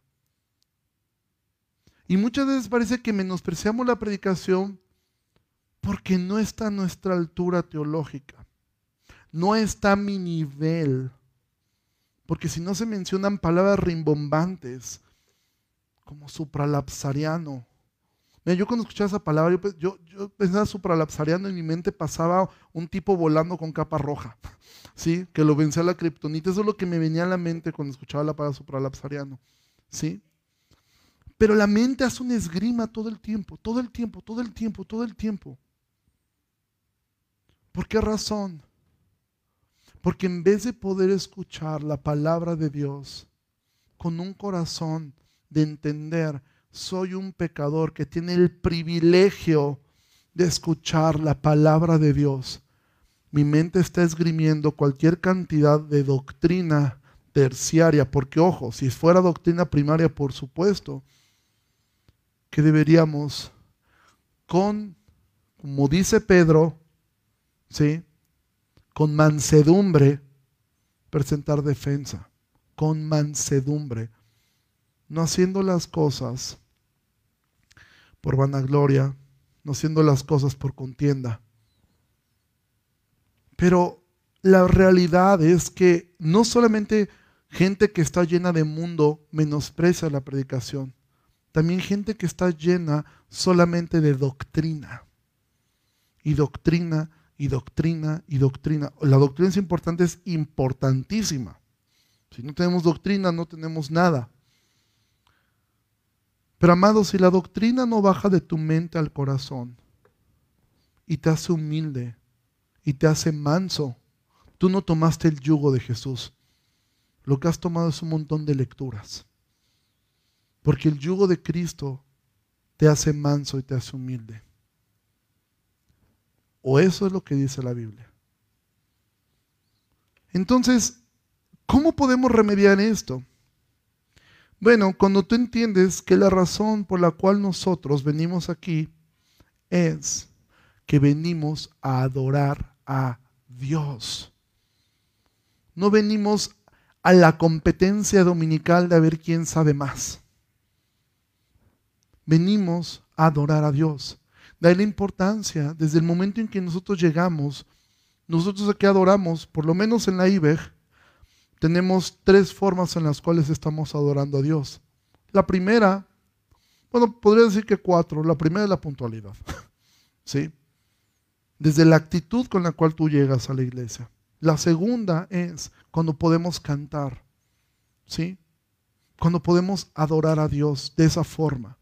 Y muchas veces parece que menospreciamos la predicación porque no está a nuestra altura teológica no está a mi nivel. Porque si no se mencionan palabras rimbombantes, como supralapsariano. Mira, yo cuando escuchaba esa palabra, yo, yo, pensaba supralapsariano y en mi mente pasaba un tipo volando con capa roja, ¿sí? Que lo vencía la kriptonita. Eso es lo que me venía a la mente cuando escuchaba la palabra supralapsariano, ¿sí? Pero la mente hace un esgrima todo el tiempo, todo el tiempo, todo el tiempo, todo el tiempo. ¿Por qué razón? Porque en vez de poder escuchar la palabra de Dios con un corazón de entender, soy un pecador que tiene el privilegio de escuchar la palabra de Dios, mi mente está esgrimiendo cualquier cantidad de doctrina terciaria, porque ojo, si fuera doctrina primaria, por supuesto, que deberíamos con, como dice Pedro, ¿sí? Con mansedumbre presentar defensa, con mansedumbre, no haciendo las cosas por vanagloria, no haciendo las cosas por contienda. Pero la realidad es que no solamente gente que está llena de mundo menosprecia la predicación, también gente que está llena solamente de doctrina. Y doctrina, y doctrina, y doctrina. La doctrina es importante, es importantísima. Si no tenemos doctrina, no tenemos nada. Pero amado, si la doctrina no baja de tu mente al corazón y te hace humilde y te hace manso, tú no tomaste el yugo de Jesús. Lo que has tomado es un montón de lecturas. Porque el yugo de Cristo te hace manso y te hace humilde. O eso es lo que dice la Biblia. Entonces, ¿cómo podemos remediar esto? Bueno, cuando tú entiendes que la razón por la cual nosotros venimos aquí es que venimos a adorar a Dios. No venimos a la competencia dominical de a ver quién sabe más. Venimos a adorar a Dios. Da la importancia, desde el momento en que nosotros llegamos, nosotros aquí adoramos, por lo menos en la IBEG, tenemos tres formas en las cuales estamos adorando a Dios. La primera, bueno, podría decir que cuatro. La primera es la puntualidad. ¿Sí? Desde la actitud con la cual tú llegas a la iglesia. La segunda es cuando podemos cantar. ¿Sí? Cuando podemos adorar a Dios de esa forma.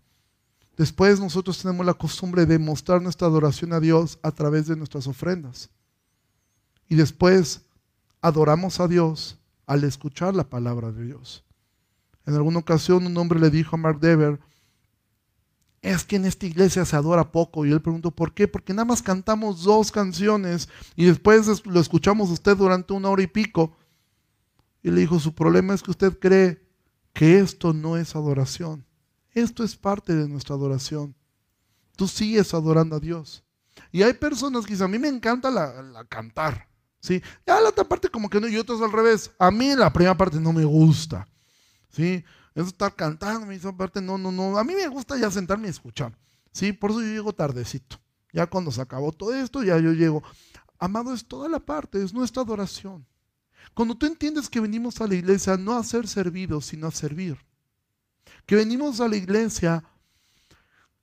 Después nosotros tenemos la costumbre de mostrar nuestra adoración a Dios a través de nuestras ofrendas. Y después adoramos a Dios al escuchar la palabra de Dios. En alguna ocasión un hombre le dijo a Mark Dever, es que en esta iglesia se adora poco. Y él preguntó, ¿por qué? Porque nada más cantamos dos canciones y después lo escuchamos usted durante una hora y pico. Y le dijo, su problema es que usted cree que esto no es adoración. Esto es parte de nuestra adoración. Tú sigues adorando a Dios. Y hay personas que dicen, a mí me encanta la cantar. ¿sí? Ya la otra parte como que no, y otros al revés. A mí la primera parte no me gusta, ¿sí? Eso estar cantando, esa parte no, no, no. A mí me gusta ya sentarme y escuchar, ¿sí? Por eso yo llego tardecito. Ya cuando se acabó todo esto, ya yo llego. Amado, es toda la parte, es nuestra adoración. Cuando tú entiendes que venimos a la iglesia no a ser servidos, sino a servir. Que venimos a la iglesia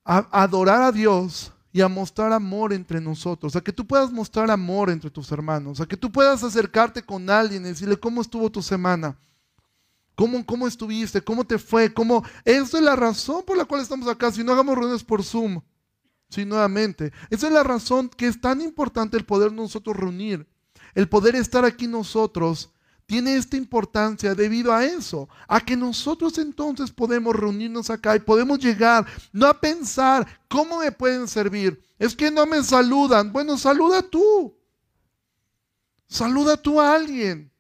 a adorar a Dios y a mostrar amor entre nosotros, a que tú puedas mostrar amor entre tus hermanos, a que tú puedas acercarte con alguien y decirle cómo estuvo tu semana, cómo, cómo estuviste, cómo te fue, cómo... Esa es la razón por la cual estamos acá, si no hagamos reuniones por Zoom, sí, nuevamente. Esa es la razón que es tan importante el poder nosotros reunir, el poder estar aquí nosotros tiene esta importancia debido a eso, a que nosotros entonces podemos reunirnos acá y podemos llegar, no a pensar cómo me pueden servir. Es que no me saludan. Bueno, saluda tú. Saluda tú a alguien.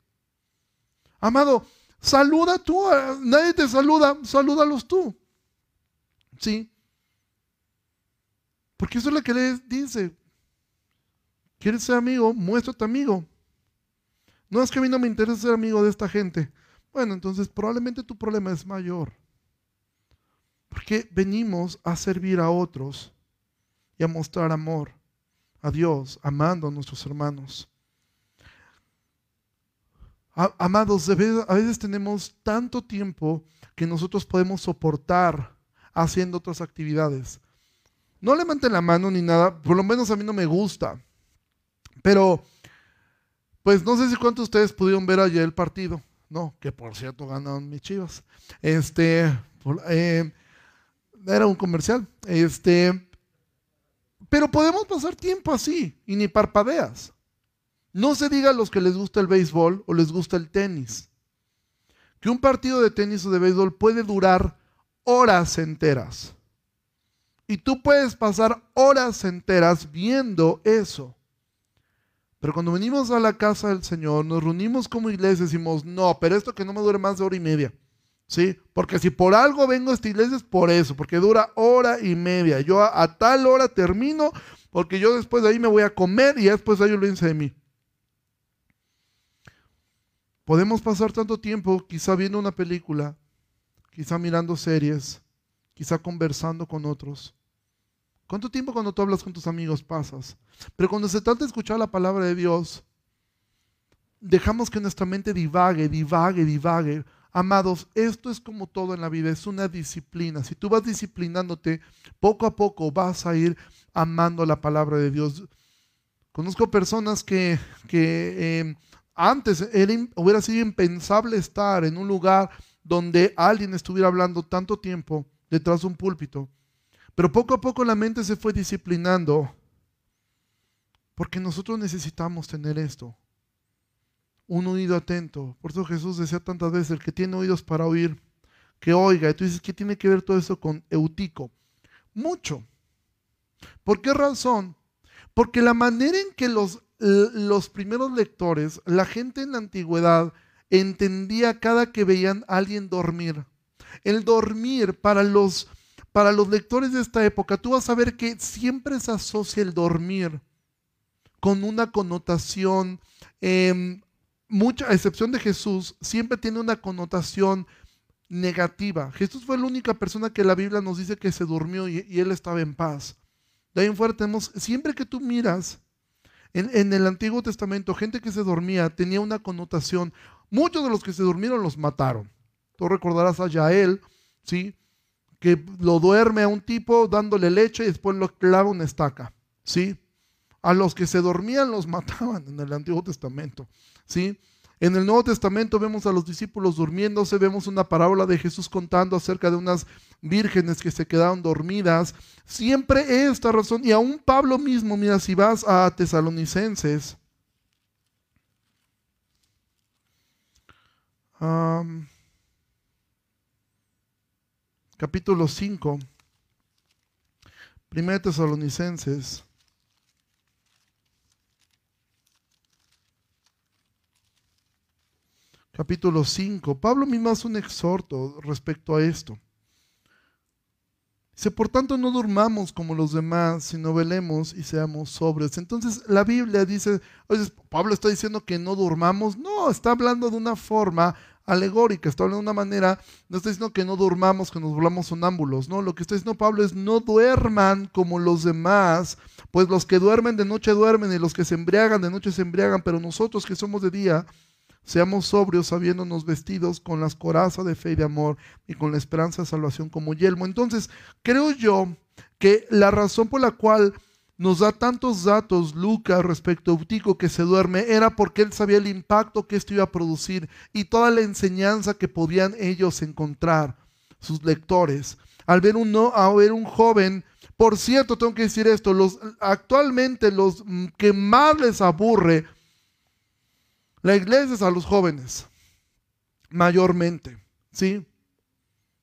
Amado, saluda tú. nadie te saluda, salúdalos tú. ¿Sí? Porque eso es lo que le dice. ¿Quieres ser amigo? Muéstrate amigo. No es que a mí no me interesa ser amigo de esta gente. Bueno, entonces probablemente tu problema es mayor. Porque venimos a servir a otros y a mostrar amor a Dios, amando a nuestros hermanos. Amados, a veces tenemos tanto tiempo que nosotros podemos soportar haciendo otras actividades. No levanten la mano ni nada, por lo menos a mí no me gusta. Pero pues no sé si cuántos de ustedes pudieron ver ayer el partido. No, que por cierto ganaron mis chivas. Este, eh, era un comercial. Este, pero podemos pasar tiempo así y ni parpadeas. No se diga a los que les gusta el béisbol o les gusta el tenis. Que un partido de tenis o de béisbol puede durar horas enteras. Y tú puedes pasar horas enteras viendo eso. Pero cuando venimos a la casa del Señor, nos reunimos como iglesia y decimos, no, pero esto que no me dure más de hora y media. ¿Sí? Porque si por algo vengo a esta iglesia es por eso, porque dura hora y media. Yo a, tal hora termino, porque yo después de ahí me voy a comer y después de ahí olvídense de mí. Podemos pasar tanto tiempo quizá viendo una película, quizá mirando series, quizá conversando con otros. ¿Cuánto tiempo cuando tú hablas con tus amigos pasas? Pero cuando se trata de escuchar la palabra de Dios, dejamos que nuestra mente divague, divague, divague. Amados, esto es como todo en la vida, es una disciplina. Si tú vas disciplinándote, poco a poco vas a ir amando la palabra de Dios. Conozco personas que, que eh, antes hubiera sido impensable estar en un lugar donde alguien estuviera hablando tanto tiempo detrás de un púlpito. Pero poco a poco la mente se fue disciplinando porque nosotros necesitamos tener esto. Un oído atento. Por eso Jesús decía tantas veces, el que tiene oídos para oír, que oiga. Y tú dices, ¿qué tiene que ver todo eso con Eutico? Mucho. ¿Por qué razón? Porque la manera en que los los primeros lectores, la gente en la antigüedad, entendía cada que veían a alguien dormir. El dormir para los, para los lectores de esta época, tú vas a ver que siempre se asocia el dormir con una connotación, eh, mucha excepción de Jesús, siempre tiene una connotación negativa. Jesús fue la única persona que la Biblia nos dice que se durmió y, él estaba en paz. De ahí en fuera tenemos, siempre que tú miras en, el Antiguo Testamento, gente que se dormía tenía una connotación. Muchos de los que se durmieron los mataron. Tú recordarás a Yael, ¿sí? Que lo duerme a un tipo dándole leche y después lo clava una estaca, ¿sí? A los que se dormían los mataban en el Antiguo Testamento, ¿sí? En el Nuevo Testamento vemos a los discípulos durmiéndose, vemos una parábola de Jesús contando acerca de unas vírgenes que se quedaron dormidas. Siempre esta razón, y aún Pablo mismo, mira, si vas a Tesalonicenses, capítulo 5, 1 Tesalonicenses, capítulo 5, Pablo mismo hace un exhorto respecto a esto. Dice, por tanto no durmamos como los demás, sino velemos y seamos sobrios. Entonces la Biblia dice, Pablo está diciendo que no durmamos. No, está hablando de una forma alegórica, está hablando de una manera, no está diciendo que no durmamos, que nos volvamos sonámbulos. No, lo que está diciendo Pablo es no duerman como los demás, pues los que duermen de noche duermen y los que se embriagan de noche se embriagan, pero nosotros que somos de día, Seamos sobrios sabiéndonos vestidos con las corazas de fe y de amor y con la esperanza de salvación como yelmo. Entonces, creo yo que la razón por la cual nos da tantos datos Lucas respecto a Eutico que se duerme era porque él sabía el impacto que esto iba a producir y toda la enseñanza que podían ellos encontrar, sus lectores. Al ver un, a ver un joven, por cierto, tengo que decir esto, los, actualmente los que más les aburre la iglesia es a los jóvenes, mayormente, ¿sí?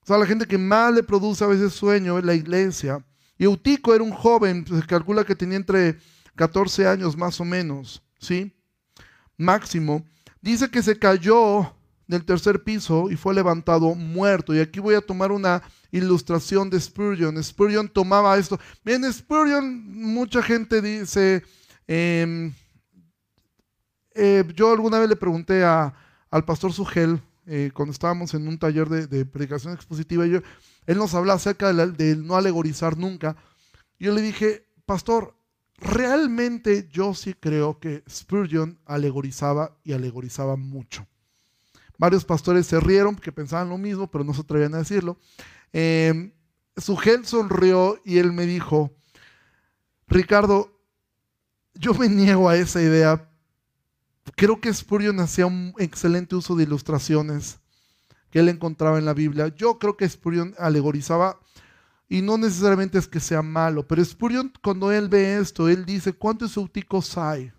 O sea, la gente que más le produce a veces sueño es la iglesia. Y Eutico era un joven, se calcula que tenía entre 14 años más o menos, ¿sí? Máximo. Dice que se cayó del tercer piso y fue levantado muerto. Y aquí voy a tomar una ilustración de Spurgeon. Spurgeon tomaba esto. Bien, Spurgeon, mucha gente dice, eh, eh, yo alguna vez le pregunté al pastor Sugel, eh, cuando estábamos en un taller de, predicación expositiva, yo, él nos hablaba acerca de, no alegorizar nunca. Yo le dije, pastor, realmente yo sí creo que Spurgeon alegorizaba y alegorizaba mucho. Varios pastores se rieron porque pensaban lo mismo, pero no se atrevían a decirlo. Eh, Sugel sonrió y él me dijo, Ricardo, yo me niego a esa idea Creo que Spurgeon hacía un excelente uso de ilustraciones que él encontraba en la Biblia. Yo creo que Spurgeon alegorizaba, y no necesariamente es que sea malo, pero Spurgeon cuando él ve esto, él dice, ¿cuántos euticos hay?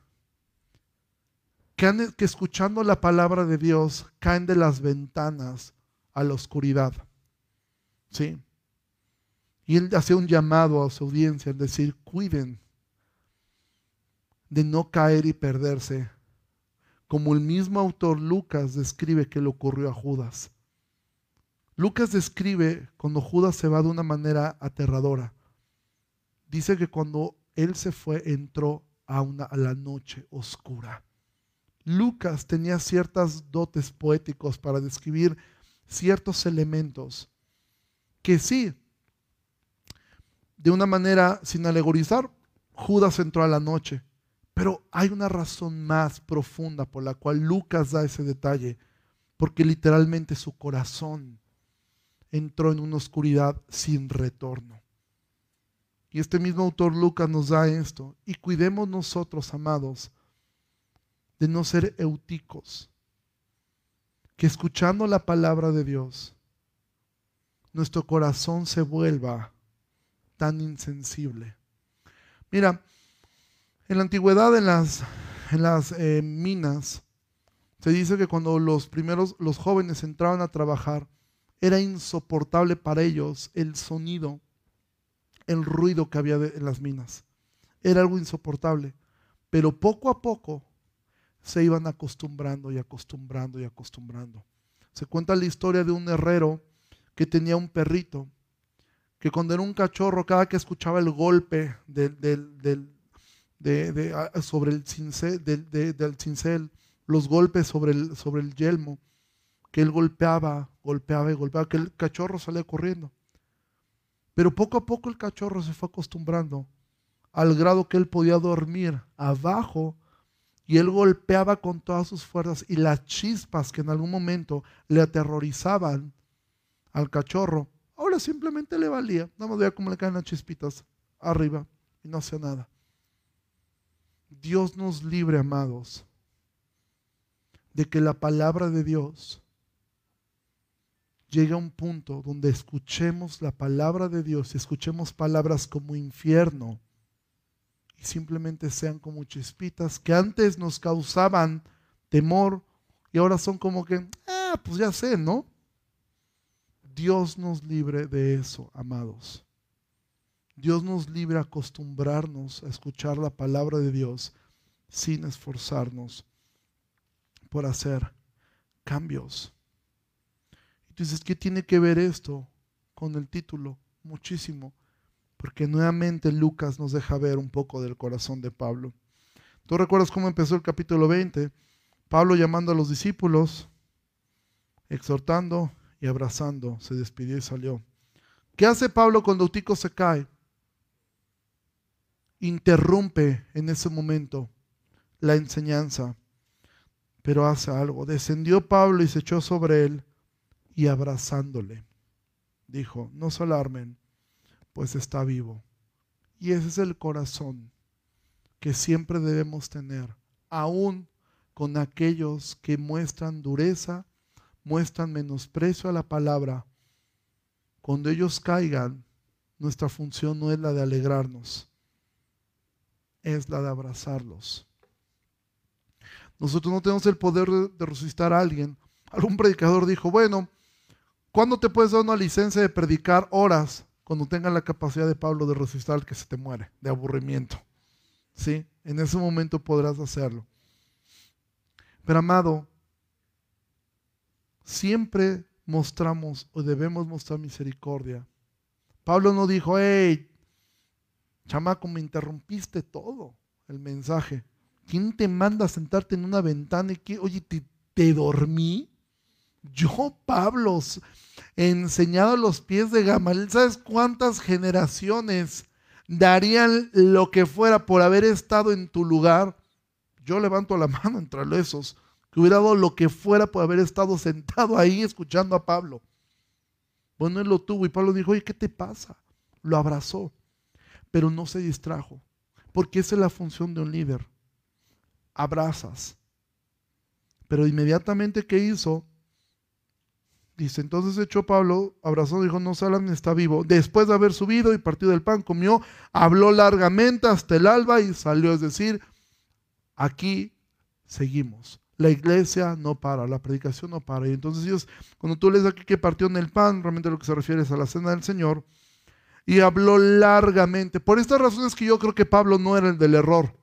Que, que escuchando la palabra de Dios caen de las ventanas a la oscuridad. ¿Sí? Y él hace un llamado a su audiencia, es decir, cuiden de no caer y perderse como el mismo autor Lucas describe que le ocurrió a Judas. Lucas describe cuando Judas se va de una manera aterradora. Dice que cuando él se fue, entró a, una, a la noche oscura. Lucas tenía ciertas dotes poéticos para describir ciertos elementos que sí, de una manera sin alegorizar, Judas entró a la noche. Pero hay una razón más profunda por la cual Lucas da ese detalle, porque literalmente su corazón entró en una oscuridad sin retorno. Y este mismo autor Lucas nos da esto. Y cuidemos nosotros, amados, de no ser euticos, que escuchando la palabra de Dios, nuestro corazón se vuelva tan insensible. Mira, en la antigüedad en las, en las eh, minas se dice que cuando los primeros, los jóvenes entraban a trabajar, era insoportable para ellos el sonido, el ruido que había en las minas. Era algo insoportable. Pero poco a poco se iban acostumbrando y acostumbrando y acostumbrando. Se cuenta la historia de un herrero que tenía un perrito, que cuando era un cachorro, cada que escuchaba el golpe del, sobre el cincel, del, cincel, los golpes sobre el, sobre el yelmo, que él golpeaba, golpeaba y golpeaba, que el cachorro salía corriendo. Pero poco a poco el cachorro se fue acostumbrando al grado que él podía dormir abajo y él golpeaba con todas sus fuerzas y las chispas que en algún momento le aterrorizaban al cachorro, ahora simplemente le valía. Nada más veía cómo le caen las chispitas arriba y no hacía nada. Dios nos libre, amados, de que la palabra de Dios llegue a un punto donde escuchemos la palabra de Dios y escuchemos palabras como infierno y simplemente sean como chispitas que antes nos causaban temor y ahora son como que, ah, pues ya sé, ¿no? Dios nos libre de eso, amados. Dios nos libre acostumbrarnos a escuchar la palabra de Dios sin esforzarnos por hacer cambios. Entonces, ¿qué tiene que ver esto con el título? Muchísimo, porque nuevamente Lucas nos deja ver un poco del corazón de Pablo. ¿Tú recuerdas cómo empezó el capítulo 20? Pablo llamando a los discípulos, exhortando y abrazando, se despidió y salió. ¿Qué hace Pablo cuando Eutico se cae? Interrumpe en ese momento la enseñanza, pero hace algo. Descendió Pablo y se echó sobre él y abrazándole, dijo, no se alarmen, pues está vivo. Y ese es el corazón que siempre debemos tener, aún con aquellos que muestran dureza muestran menosprecio a la palabra, cuando ellos caigan, nuestra función no es la de alegrarnos, es la de abrazarlos. Nosotros no tenemos el poder de resucitar a alguien. Algún predicador dijo, bueno, ¿cuándo te puedes dar una licencia de predicar horas? Cuando tengas la capacidad de Pablo de resucitar al que se te muere, de aburrimiento. ¿Sí? En ese momento podrás hacerlo. Pero amado, siempre mostramos o debemos mostrar misericordia. Pablo no dijo, hey, chamaco, me interrumpiste todo el mensaje. ¿Quién te manda a sentarte en una ventana y que, oye, te, te dormí? Yo, Pablo, enseñado los pies de Gamaliel. ¿Sabes cuántas generaciones darían lo que fuera por haber estado en tu lugar? Yo levanto la mano entre esos que hubiera dado lo que fuera por haber estado sentado ahí escuchando a Pablo. Bueno, él lo tuvo y Pablo dijo, oye, ¿qué te pasa? Lo abrazó, pero no se distrajo, porque esa es la función de un líder. Abrazas. Pero inmediatamente, ¿qué hizo? Dice, entonces echó Pablo, abrazó, dijo, no Salam está vivo. Después de haber subido y partido del pan, comió, habló largamente hasta el alba y salió. Es decir, aquí seguimos. La iglesia no para, la predicación no para. Y entonces Dios, cuando tú lees aquí que partió en el pan, realmente lo que se refiere es a la cena del Señor, y habló largamente. Por estas razones que yo creo que Pablo no era el del error,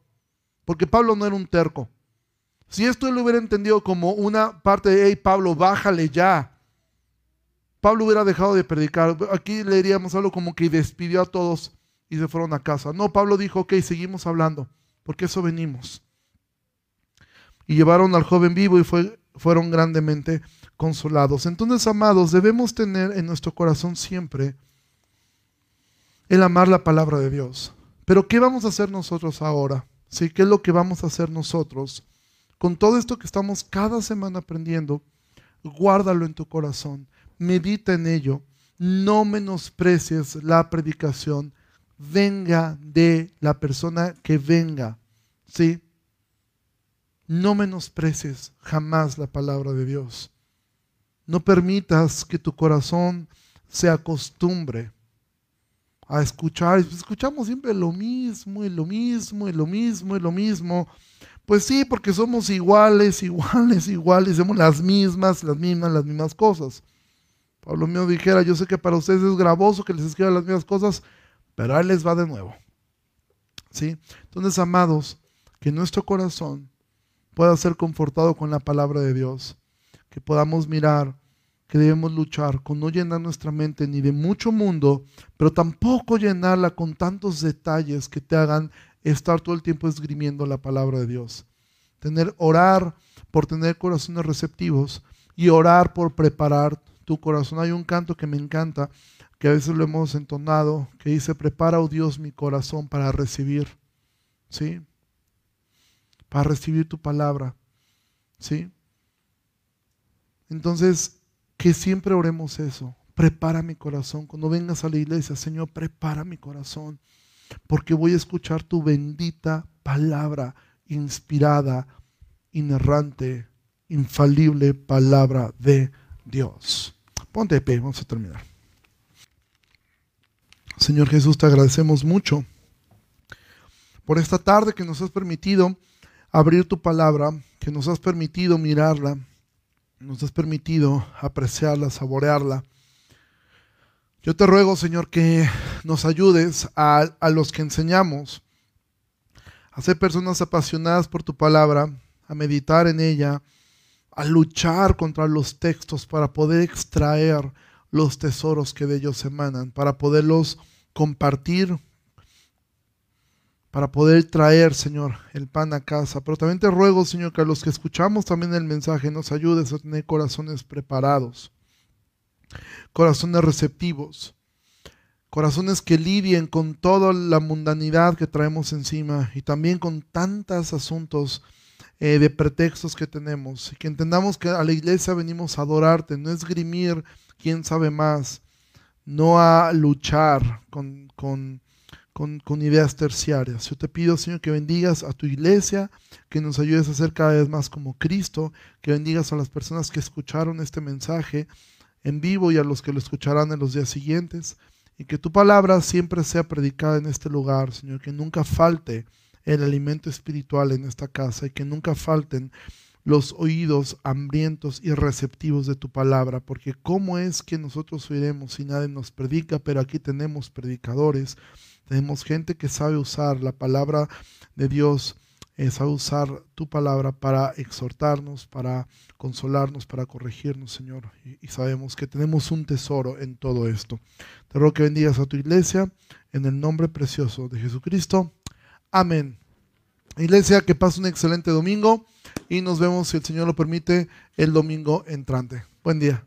porque Pablo no era un terco. Si esto él lo hubiera entendido como una parte de, hey Pablo, bájale ya. Pablo hubiera dejado de predicar. Aquí leeríamos algo como que despidió a todos y se fueron a casa. No, Pablo dijo, ok, seguimos hablando, porque eso venimos. Y llevaron al joven vivo y fue, fueron grandemente consolados. Entonces, amados, debemos tener en nuestro corazón siempre el amar la palabra de Dios. Pero ¿qué vamos a hacer nosotros ahora? ¿Sí? ¿Qué es lo que vamos a hacer nosotros? Con todo esto que estamos cada semana aprendiendo, guárdalo en tu corazón, medita en ello, no menosprecies la predicación, venga de la persona que venga, ¿sí? No menosprecies jamás la palabra de Dios. No permitas que tu corazón se acostumbre a escuchar. Escuchamos siempre lo mismo y lo mismo y lo mismo y lo mismo. Pues sí, porque somos iguales, iguales, iguales, hacemos las mismas, las mismas, las mismas cosas. Pablo mío dijera, yo sé que para ustedes es gravoso que les escriba las mismas cosas, pero ahí les va de nuevo. ¿Sí? Entonces, amados, que nuestro corazón pueda ser confortado con la palabra de Dios, que podamos mirar que debemos luchar con no llenar nuestra mente ni de mucho mundo, pero tampoco llenarla con tantos detalles que te hagan estar todo el tiempo esgrimiendo la palabra de Dios. Tener, orar por tener corazones receptivos y orar por preparar tu corazón. Hay un canto que me encanta, que a veces lo hemos entonado, que dice, prepara, oh Dios, mi corazón para recibir, ¿sí? Para recibir tu palabra, ¿sí? Entonces, que siempre oremos eso. Prepara mi corazón. Cuando vengas a la iglesia, Señor, prepara mi corazón porque voy a escuchar tu bendita palabra inspirada, inerrante, infalible palabra de Dios. Ponte de pie, vamos a terminar. Señor Jesús, te agradecemos mucho por esta tarde que nos has permitido abrir tu palabra, que nos has permitido mirarla, nos has permitido apreciarla, saborearla. Yo te ruego, Señor, que nos ayudes a, los que enseñamos a ser personas apasionadas por tu palabra, a meditar en ella, a luchar contra los textos para poder extraer los tesoros que de ellos emanan, para poderlos compartir, para poder traer, Señor, el pan a casa. Pero también te ruego, Señor, que a los que escuchamos también el mensaje nos ayudes a tener corazones preparados corazones receptivos, corazones que lidien con toda la mundanidad que traemos encima y también con tantos asuntos eh, de pretextos que tenemos que entendamos que a la iglesia venimos a adorarte, no es grimir quién sabe más, no a luchar con, con, con ideas terciarias. Yo te pido, Señor, que bendigas a tu iglesia, que nos ayudes a ser cada vez más como Cristo, que bendigas a las personas que escucharon este mensaje en vivo y a los que lo escucharán en los días siguientes. Y que tu palabra siempre sea predicada en este lugar, Señor, que nunca falte el alimento espiritual en esta casa y que nunca falten los oídos hambrientos y receptivos de tu palabra, porque cómo es que nosotros oiremos si nadie nos predica, pero aquí tenemos predicadores, tenemos gente que sabe usar la palabra de Dios es a usar tu palabra para exhortarnos, para consolarnos, para corregirnos, Señor. Y, sabemos que tenemos un tesoro en todo esto. Te ruego que bendigas a tu iglesia en el nombre precioso de Jesucristo. Amén. Iglesia, que pase un excelente domingo y nos vemos, si el Señor lo permite, el domingo entrante. Buen día.